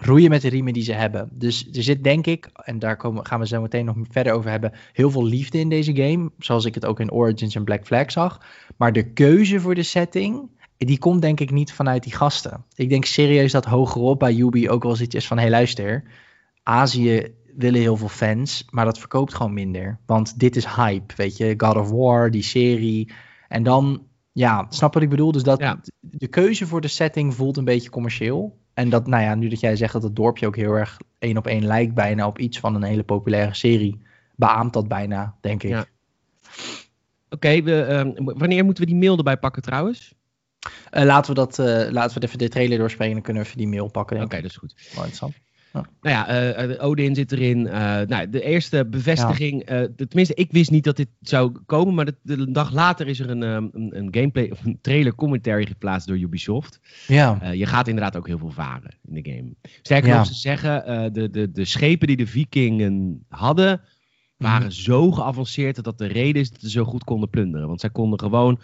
roeien met de riemen die ze hebben. Dus er zit denk ik, en daar komen, gaan we zo meteen nog verder over hebben, heel veel liefde in deze game. Zoals ik het ook in Origins en Black Flag zag. Maar de keuze voor de setting, die komt denk ik niet vanuit die gasten. Ik denk serieus dat hogerop bij Yubi ook wel eens iets is van, hé hey, luister, Azië willen heel veel fans, maar dat verkoopt gewoon minder. Want dit is hype, weet je, God of War, die serie. En dan, ja, snap wat ik bedoel? Dus dat Ja. de keuze voor de setting voelt een beetje commercieel. En dat, nou ja, nu dat jij zegt dat het dorpje ook heel erg één op één lijkt bijna op iets van een hele populaire serie, beaamt dat bijna, denk ik. Ja. Oké, we, ehm, wanneer moeten we die mail erbij pakken trouwens? Eh, laten we dat, eh, laten we even de trailer doorspreken, dan kunnen we even die mail pakken. Oké, ik. dat is goed. Wel interessant. Nou ja, eh, eh, Odin zit erin. Eh, nou, de eerste bevestiging. tenminste, ik wist niet dat dit zou komen. Maar de, de dag later is er een, een, een gameplay of een trailer commentary geplaatst door Ubisoft. Ja, je gaat inderdaad ook heel veel varen in de game. Sterker Ja. nog, ze zeggen, de, de, de schepen die de vikingen hadden, waren Mhm. zo geavanceerd dat de reden is dat ze zo goed konden plunderen. Want zij konden gewoon,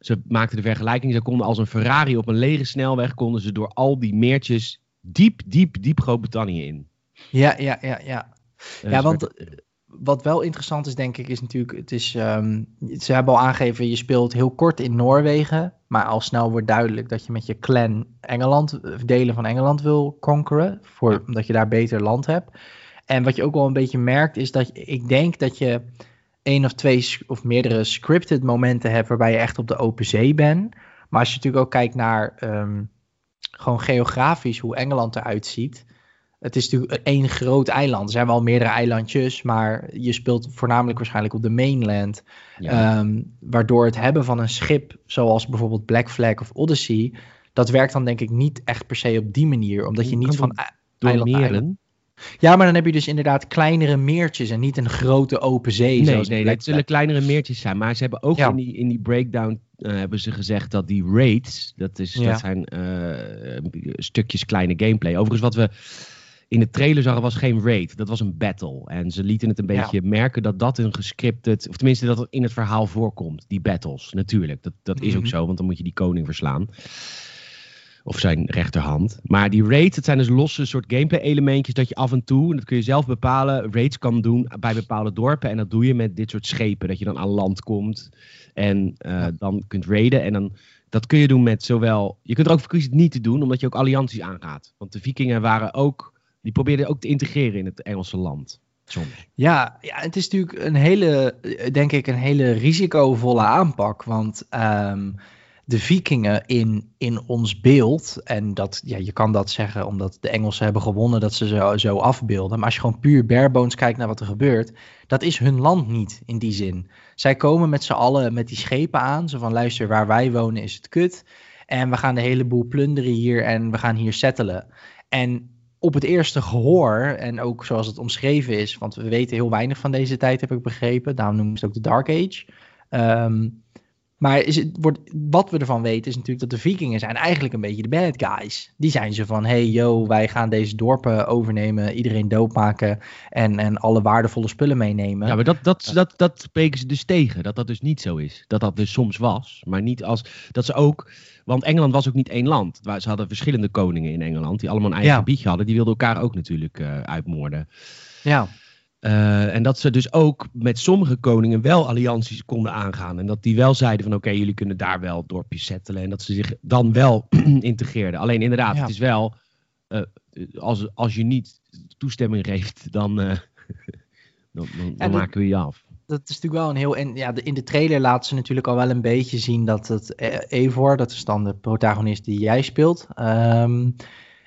ze maakten de vergelijking, ze konden als een Ferrari op een lege snelweg, konden ze door al die meertjes diep, diep, diep Groot-Brittannië in. ja, ja, ja. ja. Ja, want eh, wat wel interessant is, denk ik, is natuurlijk, het is, ehm, ze hebben al aangegeven, je speelt heel kort in Noorwegen, maar al snel wordt duidelijk dat je met je clan Engeland, eh, delen van Engeland wil conqueren, voor, Ja. omdat je daar beter land hebt. En wat je ook wel een beetje merkt, is dat ik denk dat je één of twee of meerdere scripted momenten hebt waarbij je echt op de open zee bent. Maar als je natuurlijk ook kijkt naar ehm, gewoon geografisch hoe Engeland eruit ziet. Het is natuurlijk één groot eiland. Er zijn wel meerdere eilandjes, maar je speelt voornamelijk waarschijnlijk op de mainland. ja. Ehm, waardoor het hebben van een schip, zoals bijvoorbeeld Black Flag of Odyssey, dat werkt dan denk ik niet echt per se op die manier. Omdat je Je niet van eiland naar eiland- Ja, maar dan heb je dus inderdaad kleinere meertjes en niet een grote open zee. Nee, zoals nee, het zullen kleinere meertjes zijn. Maar ze hebben ook Ja. in, die, in die breakdown eh, hebben ze gezegd dat die raids, dat, is, Ja. dat zijn eh, stukjes kleine gameplay. Overigens, wat we in de trailer zagen was geen raid, dat was een battle. En ze lieten het een Ja. beetje merken dat dat een gescripted, of tenminste dat het in het verhaal voorkomt, die battles. Natuurlijk, dat, dat is ook Mhm. zo, want dan moet je die koning verslaan. Of zijn rechterhand. Maar die raids, dat zijn dus losse soort gameplay elementjes dat je af en toe, en dat kun je zelf bepalen, raids kan doen bij bepaalde dorpen. En dat doe je met dit soort schepen. Dat je dan aan land komt en eh, dan kunt raiden. En dan, dat kun je doen met zowel, je kunt er ook voor kiezen het niet te doen, omdat je ook allianties aangaat. Want de vikingen waren ook, die probeerden ook te integreren in het Engelse land. Soms. Ja, ja, het is natuurlijk een hele, eh, denk ik, een hele risicovolle aanpak. Want ehm, de vikingen in, in ons beeld, en dat, ja, je kan dat zeggen omdat de Engelsen hebben gewonnen, dat ze zo, zo afbeelden. Maar als je gewoon puur barebones kijkt naar wat er gebeurt, dat is hun land niet in die zin. Zij komen met z'n allen met die schepen aan, zo van luister, waar wij wonen is het kut. En we gaan de hele boel plunderen hier en we gaan hier settelen. En op het eerste gehoor, en ook zoals het omschreven is, want we weten heel weinig van deze tijd, heb ik begrepen. Daarom noemen ze het ook de Dark Age. Ehm, maar is het, wordt, wat we ervan weten is natuurlijk dat de vikingen zijn eigenlijk een beetje de bad guys. Die zijn ze van, hey yo, wij gaan deze dorpen overnemen, iedereen doodmaken en, en alle waardevolle spullen meenemen. Ja, maar dat, dat, dat, dat spreken ze dus tegen. Dat dat dus niet zo is. Dat dat dus soms was. Maar niet als. Dat ze ook. Want Engeland was ook niet één land. Ze hadden verschillende koningen in Engeland. Die allemaal een eigen Ja. gebiedje hadden. Die wilden elkaar ook natuurlijk eh, uitmoorden. ja. Eh, en dat ze dus ook met sommige koningen wel allianties konden aangaan. En dat die wel zeiden van oké, jullie kunnen daar wel dorpjes settelen. En dat ze zich dan wel integreerden. Alleen inderdaad, Ja. het is wel. eh, als, als je niet toestemming geeft, dan, eh, dan, dan, dan dat- maken we je af. dat is natuurlijk wel een heel. En ja, de, in de trailer laten ze natuurlijk al wel een beetje zien dat het Eivor, dat is dan de protagonist die jij speelt. ehm,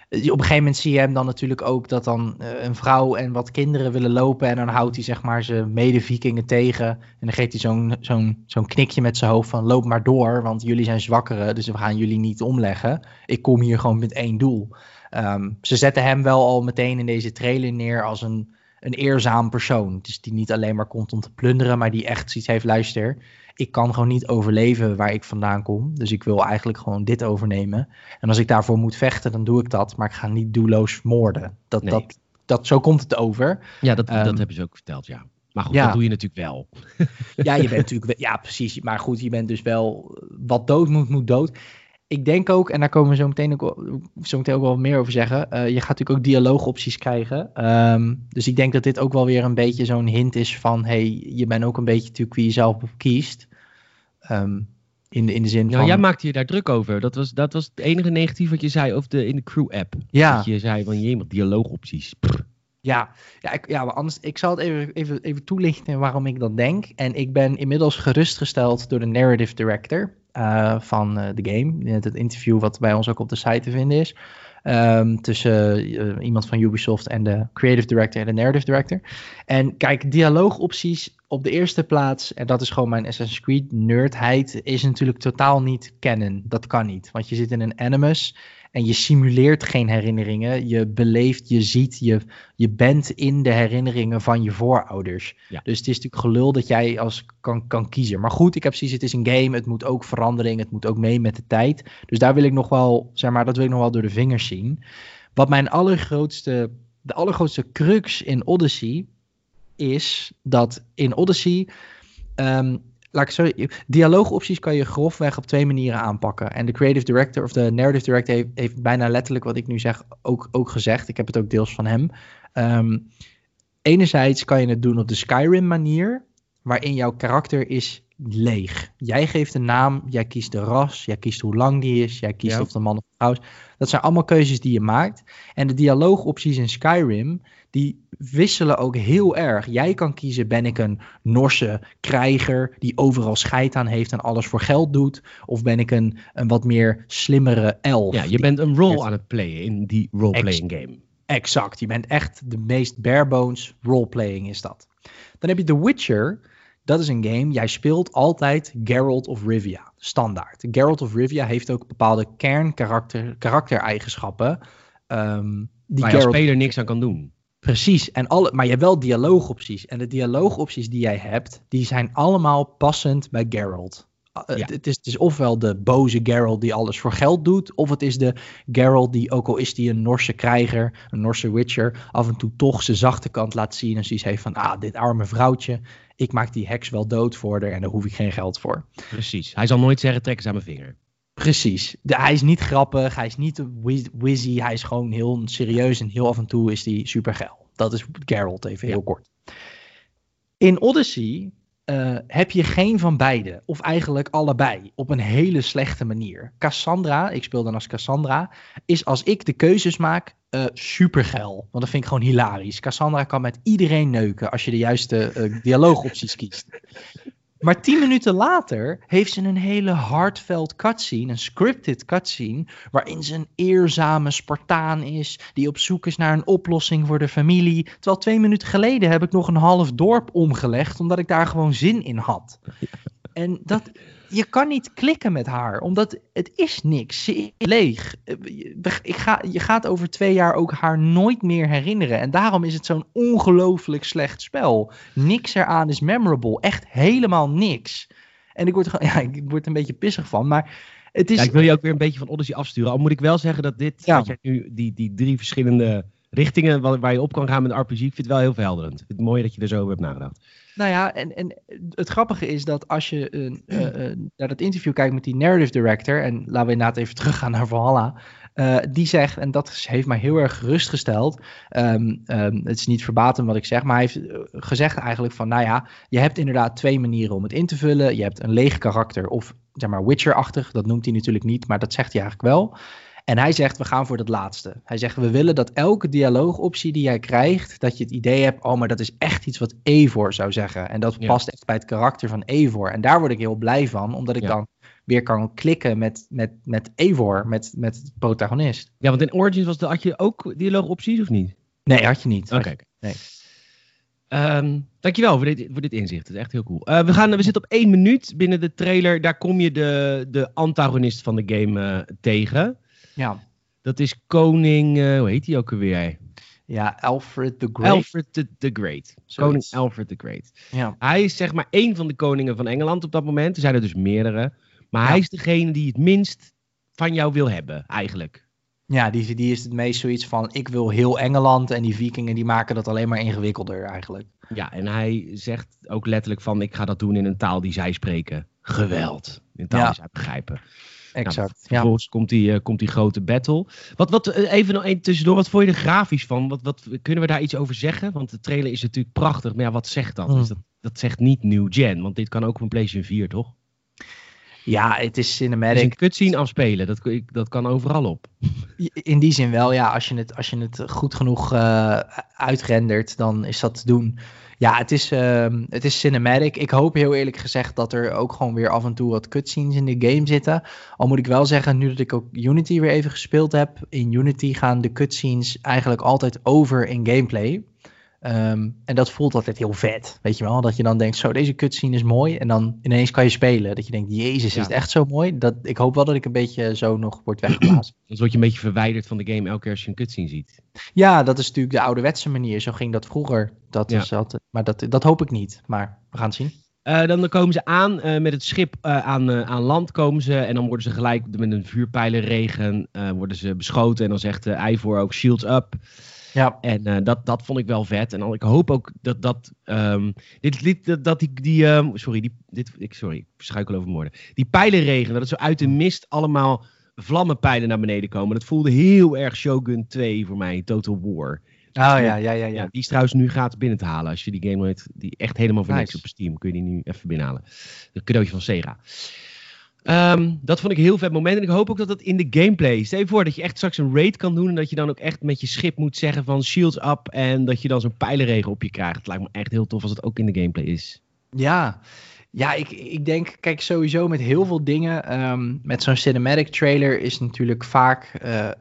op een gegeven moment zie je hem dan natuurlijk ook dat dan eh, een vrouw en wat kinderen willen lopen. En dan houdt hij zeg maar zijn mede-vikingen tegen. En dan geeft hij zo'n zo'n zo'n knikje met zijn hoofd van loop maar door, want jullie zijn zwakkeren, dus we gaan jullie niet omleggen. Ik kom hier gewoon met één doel. Ehm, ze zetten hem wel al meteen in deze trailer neer als een, een eerzaam persoon. Dus die niet alleen maar komt om te plunderen, maar die echt zoiets heeft, luister, ik kan gewoon niet overleven waar ik vandaan kom. Dus ik wil eigenlijk gewoon dit overnemen. En als ik daarvoor moet vechten, dan doe ik dat. Maar ik ga niet doelloos moorden. Dat, Nee. dat, dat, zo komt het over. Ja, dat, Ehm, dat hebben ze ook verteld, ja. Maar goed, ja. dat doe je natuurlijk wel. Ja, je bent natuurlijk. Ja, precies. Maar goed, je bent dus wel. Wat dood moet, moet dood. Ik denk ook, en daar komen we zo meteen ook, wel- zo meteen ook wel meer over zeggen. eh, je gaat natuurlijk ook dialoogopties krijgen. Ehm, dus ik denk dat dit ook wel weer een beetje zo'n hint is van: hey, je bent ook een beetje natuurlijk wie je zelf kiest. Ehm, in, de, in de zin van. jij maakte je daar druk over. Dat was, dat was het enige negatief wat je zei over de, in de crew-app. Ja. Dat je zei van, wat dialoogopties. Ja, ja, ik, ja maar anders, ik zal het even, even, even toelichten waarom ik dat denk. En ik ben inmiddels gerustgesteld door de narrative director van eh, de game. Het interview wat bij ons ook op de site te vinden is. Ehm, tussen eh, iemand van Ubisoft en de creative director en de narrative director. En kijk, dialoogopties op de eerste plaats, en dat is gewoon mijn Assassin's Creed nerdheid, is natuurlijk totaal niet canon. Dat kan niet, want je zit in een Animus en je simuleert geen herinneringen. Je beleeft, je ziet, je, je bent in de herinneringen van je voorouders. Ja. Dus het is natuurlijk gelul dat jij als kan, kan kiezen. Maar goed, ik heb precies, het is een game, het moet ook verandering, het moet ook mee met de tijd. Dus daar wil ik nog wel, zeg maar, dat wil ik nog wel door de vingers zien. Wat mijn allergrootste, de allergrootste crux in Odyssey is dat in Odyssey, ehm, laat ik zo, dialoogopties kan je grofweg op twee manieren aanpakken. En de creative director of de narrative director heeft, heeft bijna letterlijk wat ik nu zeg ook, ook gezegd. Ik heb het ook deels van hem. Ehm, enerzijds kan je het doen op de Skyrim manier, waarin jouw karakter is leeg. Jij geeft een naam, jij kiest de ras, jij kiest hoe lang die is, jij kiest Ja. of de man of vrouw is. Dat zijn allemaal keuzes die je maakt. En de dialoogopties in Skyrim, die wisselen ook heel erg. Jij kan kiezen, ben ik een Norse krijger die overal scheid aan heeft en alles voor geld doet? Of ben ik een, een wat meer slimmere elf? Ja, je bent een role aan het playen in die role-playing game. Exact, je bent echt de meest barebones roleplaying is dat. Dan heb je The Witcher. Dat is een game, jij speelt altijd Geralt of Rivia, standaard. Geralt of Rivia heeft ook bepaalde kernkarakter karaktereigenschappen. ehm, die Waar je als speler niks aan kan doen. Precies, en alle, maar je hebt wel dialoogopties. En de dialoogopties die jij hebt, die zijn allemaal passend bij Geralt. Ja. het, het is, het is ofwel de boze Geralt die alles voor geld doet, of het is de Geralt die, ook al is die een Norse krijger, een Norse witcher, af en toe toch zijn zachte kant laat zien en zoiets heeft van, ah, dit arme vrouwtje, ik maak die heks wel dood voor haar en daar hoef ik geen geld voor. Precies. Hij zal nooit zeggen, trek eens aan mijn vinger. Precies. De, hij is niet grappig, hij is niet wiz- wizzy, hij is gewoon heel serieus en heel af en toe is hij super geil. Dat is Geralt, even Ja. heel kort. In Odyssey eh, heb je geen van beide, of eigenlijk allebei, op een hele slechte manier. Cassandra, ik speel dan als Cassandra, is als ik de keuzes maak eh super geil. Want dat vind ik gewoon hilarisch. Cassandra kan met iedereen neuken als je de juiste eh, dialoogopties kiest. Maar tien minuten later heeft ze een hele heartfelt cutscene, een scripted cutscene, waarin ze een eerzame Spartaan is, die op zoek is naar een oplossing voor de familie. Terwijl twee minuten geleden heb ik nog een half dorp omgelegd, omdat ik daar gewoon zin in had. En dat, je kan niet klikken met haar, omdat het is niks. Ze is leeg. Eh, Ik ga, je gaat over twee jaar ook haar nooit meer herinneren. En daarom is het zo'n ongelooflijk slecht spel. Niks eraan is memorable. Echt helemaal niks. En ik word er, ja, ik word er een beetje pissig van, maar het is... Ja, ik wil je ook weer een beetje van Odyssey afsturen. Al moet ik wel zeggen dat dit, Ja. dat jij nu die, die drie verschillende richtingen waar, je op kan gaan met een RPG, ik vind het wel heel verhelderend. Vind het mooi dat je er zo over hebt nagedacht. Nou ja, en, en het grappige is dat als je eh, naar dat interview kijkt met die narrative director, en laten we inderdaad even teruggaan naar Valhalla, eh, die zegt, en dat heeft mij heel erg gerustgesteld, ehm, ehm, het is niet verbatim wat ik zeg, maar hij heeft eh, gezegd eigenlijk van, nou ja, je hebt inderdaad twee manieren om het in te vullen. Je hebt een leeg karakter of, zeg maar, Witcher-achtig, dat noemt hij natuurlijk niet, maar dat zegt hij eigenlijk wel. En hij zegt, we gaan voor dat laatste. Hij zegt, we willen dat elke dialoogoptie die jij krijgt, dat je het idee hebt, oh, maar dat is echt iets wat Eivor zou zeggen. En dat Ja. past echt bij het karakter van Eivor. En daar word ik heel blij van, omdat ik Ja. dan weer kan klikken met, met, met Eivor, met, met de protagonist. Ja, want in Origins was de, had je ook dialoogopties of niet? Nee, had je niet. Oké. Nee. Ehm, dankjewel voor dit, voor dit inzicht. Dat is echt heel cool. Eh, we, gaan, we zitten op één minuut binnen de trailer. Daar kom je de, de antagonist van de game eh, tegen. Ja. Dat is koning, eh, hoe heet hij ook alweer? ja, Alfred the Great. Alfred the, the Great. Koning. Alfred the Great. Ja. Hij is zeg maar één van de koningen van Engeland op dat moment. Er zijn er dus meerdere. Maar Ja. hij is degene die het minst van jou wil hebben, eigenlijk. Ja, die, die is het meest zoiets van, ik wil heel Engeland en die vikingen die maken dat alleen maar ingewikkelder eigenlijk. Ja, en hij zegt ook letterlijk van, ik ga dat doen in een taal die zij spreken. Geweld. In een taal Ja. die zij begrijpen. Exact. Nou, ja. vervolgens komt die, eh, komt die grote battle. Wat, wat, eh, even nog één tussendoor, wat vond je er grafisch van? Wat, wat, kunnen we daar iets over zeggen? Want de trailer is natuurlijk prachtig, maar ja, wat zegt dat? Dus dat, dat zegt niet new gen, want dit kan ook op een PlayStation 4, toch? ja, het is Het is cinematic. een cutscene afspelen, dat, dat kan overal op. In die zin wel, ja. Als je het, als je het goed genoeg eh, uitrendert, dan is dat te doen. Ja, het is, ehm, het is cinematic. Ik hoop heel eerlijk gezegd dat er ook gewoon weer af en toe wat cutscenes in de game zitten. Al moet ik wel zeggen, nu dat ik ook Unity weer even gespeeld heb. In Unity gaan de cutscenes eigenlijk altijd over in gameplay. Ehm, en dat voelt altijd heel vet. Weet je wel? Dat je dan denkt, zo, deze cutscene is mooi. En dan ineens kan je spelen. Dat je denkt, jezus, Ja. is het echt zo mooi? Dat, ik hoop wel dat ik een beetje zo nog word weggeblazen. Dan word je een beetje verwijderd van de game elke keer als je een cutscene ziet. Ja, dat is natuurlijk de ouderwetse manier. Zo ging dat vroeger. Dat Ja. is altijd, maar dat, dat hoop ik niet. Maar we gaan het zien. Eh, dan komen ze aan eh, met het schip eh, aan, aan land komen ze. En dan worden ze gelijk met een vuurpijlenregen worden ze beschoten. En dan zegt Ivor ook shields up. Ja, En eh, dat, dat vond ik wel vet. En dan, ik hoop ook dat dat. ehm, dit, dit, dat, dat die. die ehm, sorry, die, dit, ik, sorry, ik verschuikel over mijn woorden. Die pijlenregen, dat het zo uit de mist allemaal vlammenpijlen naar beneden komen. Dat voelde heel erg Shogun 2 voor mij, Total War. oh ja, ja, ja, Ja, die is trouwens nu gratis binnen te halen. Als je die game nooit, die echt helemaal voor niks Nice. op Steam, kun je die nu even binnenhalen. Een cadeautje van Sega. Ehm, dat vond ik een heel vet moment. En ik hoop ook dat dat in de gameplay. Stel je voor dat je echt straks een raid kan doen. En dat je dan ook echt met je schip moet zeggen van shields up. En dat je dan zo'n pijlenregen op je krijgt. Het lijkt me echt heel tof als het ook in de gameplay is. Ja, ja ik, ik denk, kijk, sowieso met heel veel dingen. ehm, met zo'n cinematic trailer is natuurlijk vaak. eh, eh,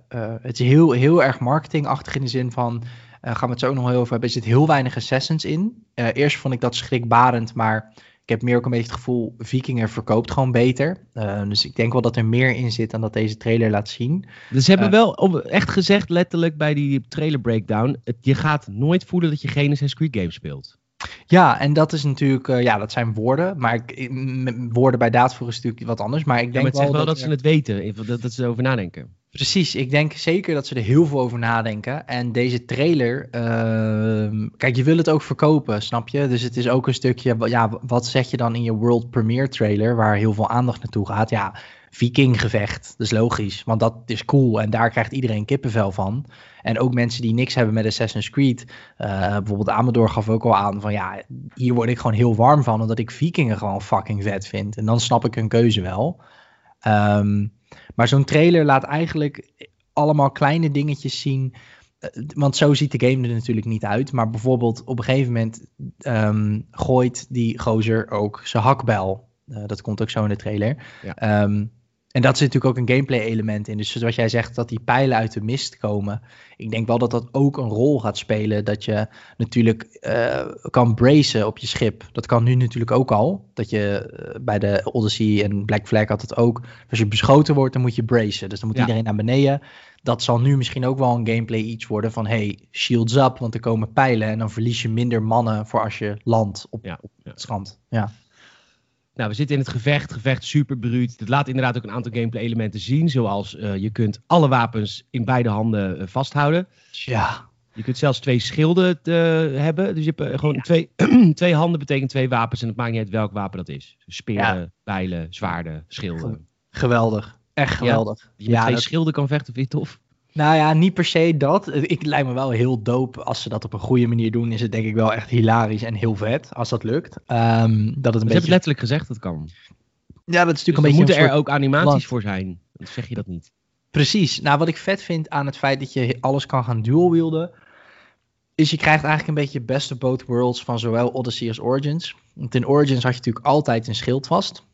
het heel, heel erg marketingachtig in de zin van. eh, gaan we het zo ook nog heel over hebben. Er zit heel weinig assassins in. Eerst vond ik dat schrikbarend, maar ik heb meer ook een beetje het gevoel, Vikingen verkoopt gewoon beter. Uh, dus ik denk wel dat er meer in zit dan dat deze trailer laat zien. Dus ze hebben uh, wel echt gezegd, letterlijk bij die trailer breakdown, het, je gaat nooit voelen dat je geen Assassin's Creed game speelt. Ja, en dat is natuurlijk, uh, ja, dat zijn woorden. Maar ik, woorden bij daadvoer is natuurlijk wat anders. Maar ik denk ja, maar het wel, wel dat, dat, ze het weten, dat, dat ze erover nadenken. Precies, ik denk zeker dat ze er heel veel over nadenken. En deze trailer, uh, kijk, je wil het ook verkopen, snap je? Dus het is ook een stukje, ja, wat zeg je dan in je world premiere trailer, waar heel veel aandacht naartoe gaat? Ja, vikinggevecht, dat is logisch, want dat is cool en daar krijgt iedereen kippenvel van. En ook mensen die niks hebben met Assassin's Creed, uh, bijvoorbeeld Amador gaf ook al aan van ja, hier word ik gewoon heel warm van, omdat ik vikingen gewoon fucking vet vind. En dan snap ik hun keuze wel. Um, maar zo'n trailer laat eigenlijk allemaal kleine dingetjes zien. Want zo ziet de game er natuurlijk niet uit. Maar bijvoorbeeld op een gegeven moment um, gooit die gozer ook zijn hakbel. Uh, dat komt ook zo in de trailer. Ja. Um, en dat zit natuurlijk ook een gameplay element in. Dus zoals jij zegt, dat die pijlen uit de mist komen. Ik denk wel dat dat ook een rol gaat spelen. Dat je natuurlijk uh, kan bracen op je schip. Dat kan nu natuurlijk ook al. Dat je uh, bij de Odyssey en Black Flag had het ook. Als je beschoten wordt, dan moet je bracen. Dus dan moet ja. iedereen naar beneden. Dat zal nu misschien ook wel een gameplay iets worden van... hey, shields up, want er komen pijlen. En dan verlies je minder mannen voor als je landt op, ja. op het strand. Ja. Nou, we zitten in het gevecht. Gevecht super bruut. Het laat inderdaad ook een aantal gameplay elementen zien. Zoals uh, je kunt alle wapens in beide handen uh, vasthouden. Ja. Je kunt zelfs twee schilden uh, hebben. Dus je hebt uh, gewoon ja. twee, twee handen betekent twee wapens. En het maakt niet uit welk wapen dat is. Dus speren, ja. bijlen, zwaarden, schilden. Geweldig. Echt geweldig. Ja, je met twee dat... schilden kan vechten, vind je tof? Nou ja, niet per se dat. Ik lijkt me wel heel dope. Als ze dat op een goede manier doen, is het denk ik wel echt hilarisch en heel vet. Als dat lukt. Um, dat het een beetje... hebben letterlijk gezegd dat kan. Ja, dat is natuurlijk dus een beetje. moeten een er ook animaties voor zijn. Dan zeg je dat niet. Precies. Nou, wat ik vet vind aan het feit dat je alles kan gaan dual-wielden. Is je krijgt eigenlijk een beetje best of both worlds van zowel Odyssey als Origins. Want in Origins had je natuurlijk altijd een schild vast.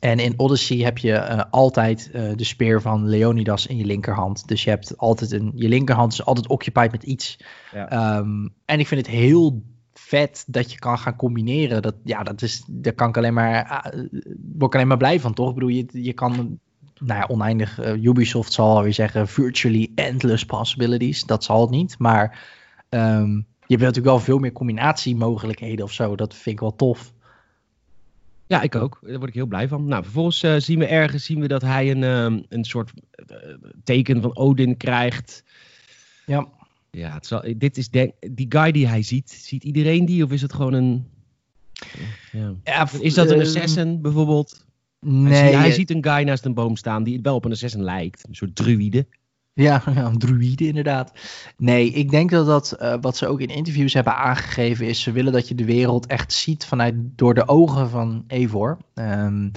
En in Odyssey heb je uh, altijd uh, de speer van Leonidas in je linkerhand. Dus je hebt altijd een. Je linkerhand is altijd occupied met iets. Ja. Um, en ik vind het heel vet dat je kan gaan combineren. Dat, ja, dat is. Daar kan ik alleen maar. Uh, word ik alleen maar blij van, toch? Ik bedoel, je, je kan. Nou ja, oneindig. Ubisoft zal alweer zeggen. Virtually endless possibilities. Dat zal het niet. Maar. Um, je hebt natuurlijk wel veel meer combinatiemogelijkheden of zo. Dat vind ik wel tof. Ja, ik ook. Daar word ik heel blij van. Nou, vervolgens uh, zien we ergens zien we dat hij een, um, een soort uh, teken van Odin krijgt. Ja. Ja, het zal, dit is de, die guy die hij ziet. Ziet iedereen die? Of is het gewoon een... Ja. ja is dat een assassin bijvoorbeeld? Nee. Hij, ziet, hij ziet een guy naast een boom staan die wel op een assassin lijkt. Een soort druïde. Ja, een druïde inderdaad. Nee, ik denk dat dat uh, wat ze ook in interviews hebben aangegeven is, ze willen dat je de wereld echt ziet vanuit door de ogen van Evor. Um,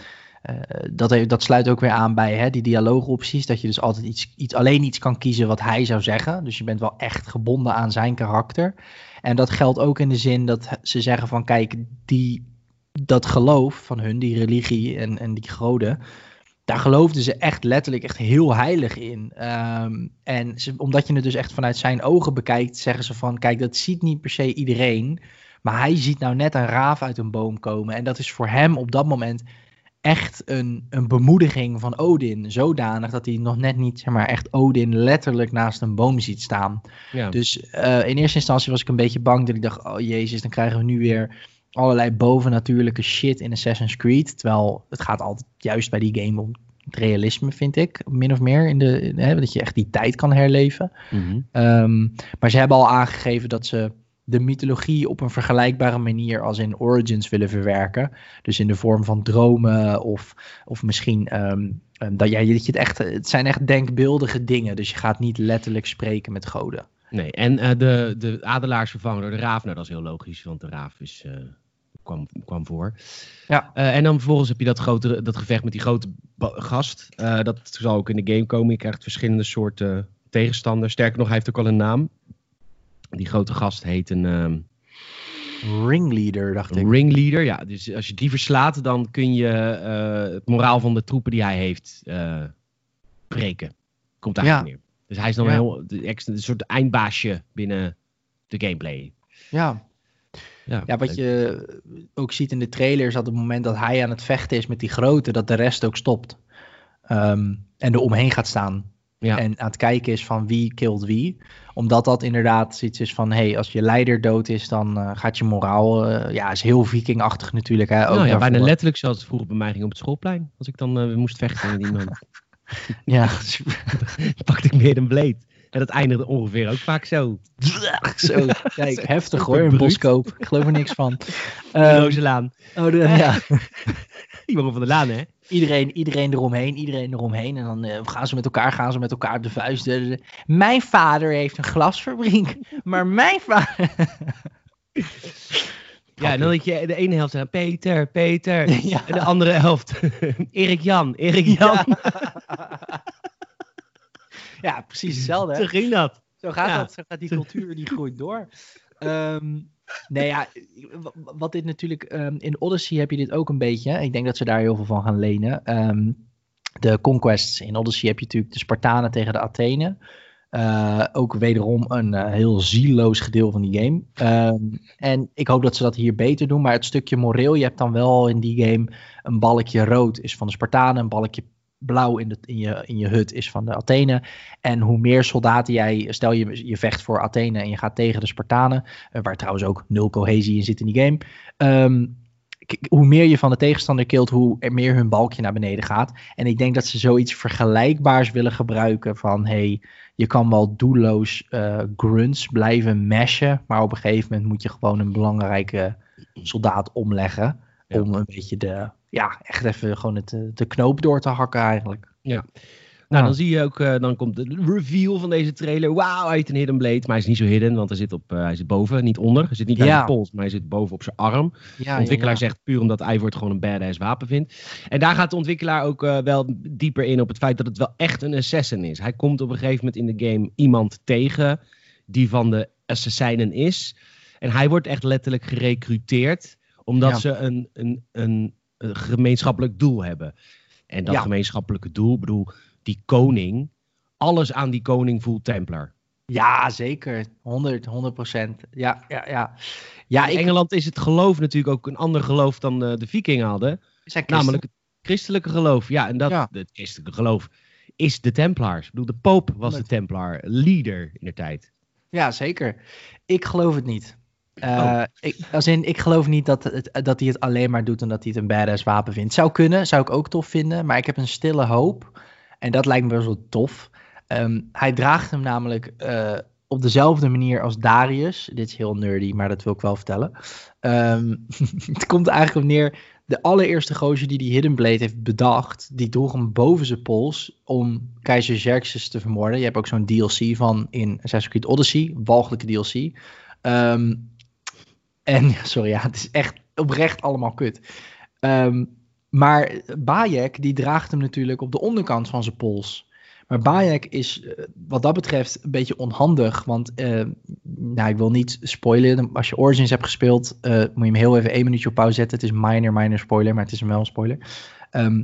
uh, dat, dat sluit ook weer aan bij hè, die dialoogopties, dat je dus altijd iets, iets, alleen iets kan kiezen wat hij zou zeggen. Dus je bent wel echt gebonden aan zijn karakter. En dat geldt ook in de zin dat ze zeggen van kijk, die, dat geloof van hun, die religie en, en die goden, daar geloofden ze echt letterlijk echt heel heilig in. Um, en ze, omdat je het dus echt vanuit zijn ogen bekijkt, zeggen ze van, kijk, dat ziet niet per se iedereen, maar hij ziet nou net een raaf uit een boom komen. En dat is voor hem op dat moment echt een, een bemoediging van Odin, zodanig dat hij nog net niet, zeg maar, echt Odin letterlijk naast een boom ziet staan. Ja. Dus uh, in eerste instantie was ik een beetje bang dat ik dacht, oh jezus, dan krijgen we nu weer allerlei bovennatuurlijke shit in Assassin's Creed. Terwijl het gaat altijd juist bij die game om het realisme, vind ik. Min of meer. In de, hè, dat je echt die tijd kan herleven. Mm -hmm. um, maar ze hebben al aangegeven dat ze de mythologie op een vergelijkbare manier als in Origins willen verwerken. Dus in de vorm van dromen of, of misschien um, um, dat, ja, dat je het echt. Het zijn echt denkbeeldige dingen. Dus je gaat niet letterlijk spreken met goden. Nee, en uh, de, de adelaars vervangen door de raaf. Nou, dat is heel logisch, want de raaf is. Uh kwam, kwam voor. Ja. Uh, en dan vervolgens heb je dat, grote, dat gevecht met die grote gast. Uh, dat zal ook in de game komen. Je krijgt verschillende soorten tegenstanders. Sterker nog, hij heeft ook al een naam. Die grote gast heet een... Um, Ringleader, dacht ik. Ringleader, ja. Dus als je die verslaat, dan kun je uh, het moraal van de troepen die hij heeft breken. Komt ja. neer. Dus hij is dan ja. heel, een soort eindbaasje binnen de gameplay. Ja, Ja, Ja, wat je ook ziet in de trailer is dat op het moment dat hij aan het vechten is met die grote, dat de rest ook stopt. Ehm, en er omheen gaat staan. Ja. En aan het kijken is van wie killt wie. Omdat dat inderdaad iets is van, hey, als je leider dood is, dan eh, gaat je moraal, eh, ja, is heel vikingachtig natuurlijk. Hè, ook Nou ja, bijna letterlijk zoals het vroeger bij mij ging op het schoolplein. Als ik dan eh, moest vechten met iemand, Ja, pakte ik meer een blade. En dat eindigde ongeveer ook vaak zo. zo. Kijk, heftig hoor, een boskoop. Ik geloof er niks van. De Ehm, oh, de- ja. Jongen van de laan, hè? Iedereen, iedereen eromheen, iedereen eromheen. En dan eh, gaan ze met elkaar, gaan ze met elkaar op de vuist. Eh, eh, Mijn vader heeft een glasfabriek, maar mijn vader... Ja, en dan dat je de ene helft zei, Peter, Peter. Ja. En de andere helft, Erik Jan, Erik Jan. Ja, precies hetzelfde. Zo ging dat. Zo gaat Ja. dat, zo gaat die cultuur, die groeit door. Ehm, nee, ja, wat dit natuurlijk... ehm, in Odyssey heb je dit ook een beetje. Ik denk dat ze daar heel veel van gaan lenen. Ehm, de conquests in Odyssey heb je natuurlijk de Spartanen tegen de Athenen. Eh, ook wederom een eh, heel zieloos gedeelte van die game. En ik hoop dat ze dat hier beter doen. Maar het stukje moreel, je hebt dan wel in die game een balkje rood is van de Spartanen. Een balkje blauw in, de, in, je, in je hut is van de Athenen. En hoe meer soldaten jij, stel je, je vecht voor Athene en je gaat tegen de Spartanen, eh, waar trouwens ook nul cohesie in zit in die game. ehm, hoe meer je van de tegenstander kilt, hoe er meer hun balkje naar beneden gaat. En ik denk dat ze zoiets vergelijkbaars willen gebruiken van, hey, je kan wel doelloos eh, grunts blijven mashen, maar op een gegeven moment moet je gewoon een belangrijke soldaat omleggen. Ja. Om een beetje de, ja, echt even gewoon het, eh, de knoop door te hakken eigenlijk. Nou, Ja. dan zie je ook, eh, dan komt de reveal van deze trailer. Wauw, hij heeft een hidden blade. Maar hij is niet zo hidden, want hij zit, op, eh, hij zit boven, niet onder. Hij zit niet aan Ja. de pols, maar hij zit boven op zijn arm. Ja, de ontwikkelaar ja, ja. zegt puur omdat Ivor het gewoon een badass wapen vindt. En daar gaat de ontwikkelaar ook wel dieper in op het feit dat het wel echt een assassin is. Hij komt op een gegeven moment in de game iemand tegen die van de assassinen is. En hij wordt echt letterlijk gerecruiteerd omdat Ja. ze een, een, een gemeenschappelijk doel hebben. En dat Ja. gemeenschappelijke doel, ik bedoel, die koning, alles aan die koning voelt Templar. Ja, zeker. 100, 100 procent. Ja, ja, ja. Ja, in ik, Engeland is het geloof natuurlijk ook een ander geloof dan eh, de vikingen hadden. Namelijk het christelijke geloof. Ja, en dat, Ja. het christelijke geloof is de Templaars. Ik bedoel, de poop was de Templaar, leader in de tijd. Ja, zeker. Ik geloof het niet. Eh, Oh. ik, als in, ik geloof niet dat, dat hij het alleen maar doet omdat hij het een badass wapen vindt. Zou kunnen, zou ik ook tof vinden, maar ik heb een stille hoop. En dat lijkt me best wel tof. Ehm, hij draagt hem namelijk eh, op dezelfde manier als Darius. Dit is heel nerdy, maar dat wil ik wel vertellen. Ehm, het komt eigenlijk op neer. De allereerste gozer die die Hidden Blade heeft bedacht, die droeg hem boven zijn pols om keizer Xerxes te vermoorden. Je hebt ook zo'n DLC van in Assassin's Creed Odyssey, walgelijke DLC. Ehm, en, sorry, ja, het is echt oprecht allemaal kut. Ehm, maar Bayek, die draagt hem natuurlijk op de onderkant van zijn pols. Maar Bayek is eh, wat dat betreft een beetje onhandig. Want eh, nou, ik wil niet spoilen. Als je Origins hebt gespeeld, eh, moet je hem heel even één minuutje op pauze zetten. Het is minor, minor spoiler, maar het is hem wel een spoiler. Ehm,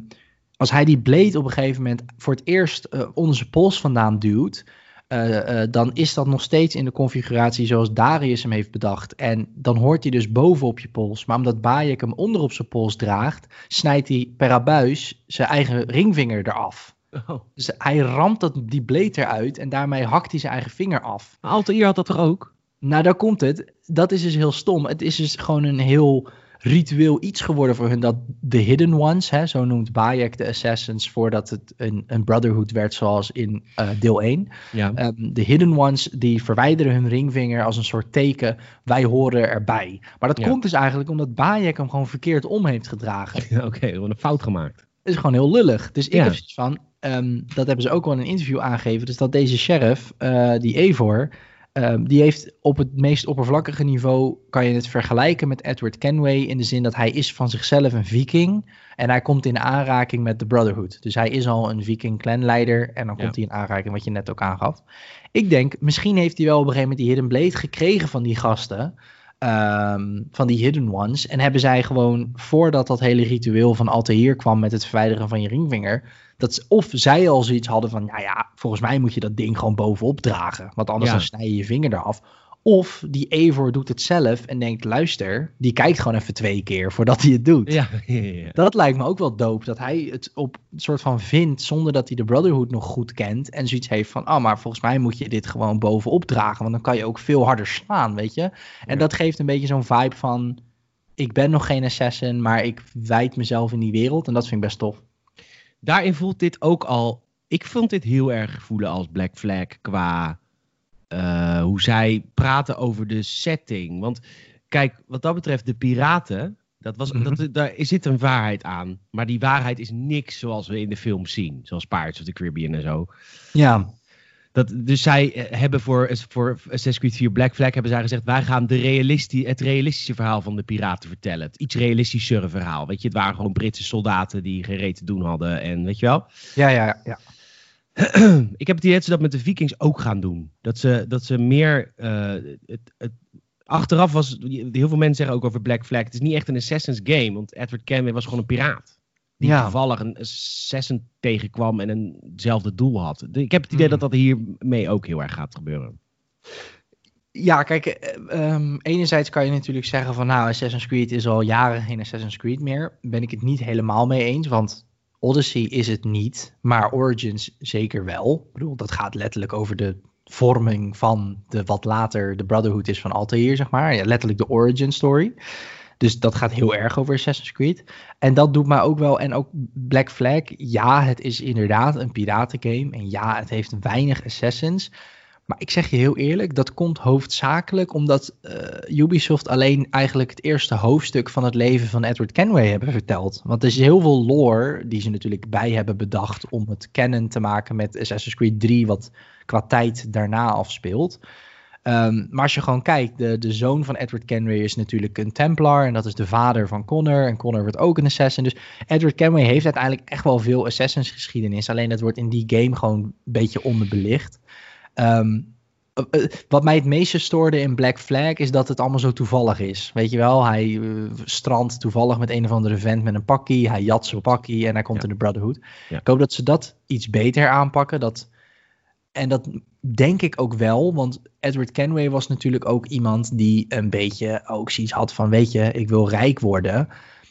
als hij die blade op een gegeven moment voor het eerst onder zijn pols vandaan duwt, eh, eh, dan is dat nog steeds in de configuratie zoals Darius hem heeft bedacht. En dan hoort hij dus boven op je pols. Maar omdat Bayek hem onder op zijn pols draagt, snijdt hij per abuis zijn eigen ringvinger eraf. Oh. Dus hij ramt dat, die blade eruit en daarmee hakt hij zijn eigen vinger af. Maar Altair had dat toch ook? Nou, daar komt het. Dat is dus heel stom. Het is dus gewoon een heel ritueel iets geworden voor hun. Dat de Hidden Ones, hè, zo noemt Bayek de Assassins, voordat het een, een Brotherhood werd zoals in eh, deel 1. Ja. Ehm, de Hidden Ones die verwijderen hun ringvinger als een soort teken. Wij horen erbij. Maar dat Ja. komt dus eigenlijk omdat Bayek hem gewoon verkeerd om heeft gedragen. Oké, gewoon een fout gemaakt. Dat is gewoon heel lullig. Dus ik Ja. heb zoiets van, ehm, dat hebben ze ook wel in een interview aangegeven. Dus dat deze sheriff, eh, die Evor, ehm, die heeft op het meest oppervlakkige niveau, kan je het vergelijken met Edward Kenway. In de zin dat hij is van zichzelf een viking. En hij komt in aanraking met de Brotherhood. Dus hij is al een viking clanleider. En dan Ja. komt hij in aanraking, wat je net ook aangaf. Ik denk, misschien heeft hij wel op een gegeven moment die Hidden Blade gekregen van die gasten. Ehm, van die Hidden Ones. En hebben zij gewoon, voordat dat hele ritueel van Altair kwam met het verwijderen van je ringvinger. Dat, of zij al zoiets hadden van, nou ja, volgens mij moet je dat ding gewoon bovenop dragen. Want anders Ja. dan snij je je vinger eraf. Of die Eivor doet het zelf en denkt, luister, die kijkt gewoon even twee keer voordat hij het doet. Ja, ja, ja. Dat lijkt me ook wel dope, dat hij het op een soort van vindt zonder dat hij de Brotherhood nog goed kent. En zoiets heeft van, oh, maar volgens mij moet je dit gewoon bovenop dragen, want dan kan je ook veel harder slaan, weet je. En dat geeft een beetje zo'n vibe van, ik ben nog geen assassin, maar ik wijd mezelf in die wereld. En dat vind ik best tof. Daarin voelt dit ook al. Ik vond dit heel erg voelen als Black Flag qua eh, hoe zij praten over de setting. Want kijk, wat dat betreft, de piraten. Dat was, Mhm. dat, daar zit een waarheid aan. Maar die waarheid is niks zoals we in de film zien. Zoals Pirates of the Caribbean en zo. Ja, Dat, dus zij eh, hebben voor, voor Assassin's Creed 4 Black Flag hebben zij gezegd... wij gaan de realisti het realistische verhaal van de piraten vertellen. Het iets realistischere verhaal. Weet je, het waren gewoon Britse soldaten die geen reet te doen hadden. En weet je wel? ja, ja, ja. ik heb het idee dat ze dat met de Vikings ook gaan doen. Dat ze, dat ze meer. eh, het, het, achteraf was. Heel veel mensen zeggen ook over Black Flag. Het is niet echt een Assassin's game. Want Edward Kenway was gewoon een piraat. Die Ja. toevallig een assassin tegenkwam en eenzelfde doel had. De- Ik heb het idee Mhm. dat dat hiermee ook heel erg gaat gebeuren. Ja, kijk, eh, ehm, enerzijds kan je natuurlijk zeggen van nou, Assassin's Creed is al jaren geen Assassin's Creed meer. Ben ik het niet helemaal mee eens, want Odyssey is het niet, maar Origins zeker wel. Ik bedoel, dat gaat letterlijk over de vorming van de wat later de Brotherhood is van Altair, zeg maar. Ja, letterlijk de origin story. Dus dat gaat heel erg over Assassin's Creed. En dat doet mij ook wel. En ook Black Flag. Ja, het is inderdaad een piratengame. En ja, het heeft weinig assassins. Maar ik zeg je heel eerlijk, dat komt hoofdzakelijk omdat eh, Ubisoft alleen eigenlijk het eerste hoofdstuk van het leven van Edward Kenway hebben verteld. Want er is heel veel lore die ze natuurlijk bij hebben bedacht om het canon te maken met Assassin's Creed 3, wat qua tijd daarna afspeelt. Ehm, maar als je gewoon kijkt, de, de zoon van Edward Kenway is natuurlijk een Templar en dat is de vader van Connor. En Connor wordt ook een assassin. Dus Edward Kenway heeft uiteindelijk echt wel veel assassins geschiedenis. Alleen dat wordt in die game gewoon een beetje onderbelicht. Ehm, eh, eh, wat mij het meeste stoorde in Black Flag is dat het allemaal zo toevallig is. Weet je wel, hij eh, strandt toevallig met een of andere vent met een pakkie. Hij jat zijn pakkie en hij komt Ja. in de Brotherhood. Ja. Ik hoop dat ze dat iets beter aanpakken. Dat, en dat denk ik ook wel, want Edward Kenway was natuurlijk ook iemand die een beetje ook zoiets had van, weet je, ik wil rijk worden.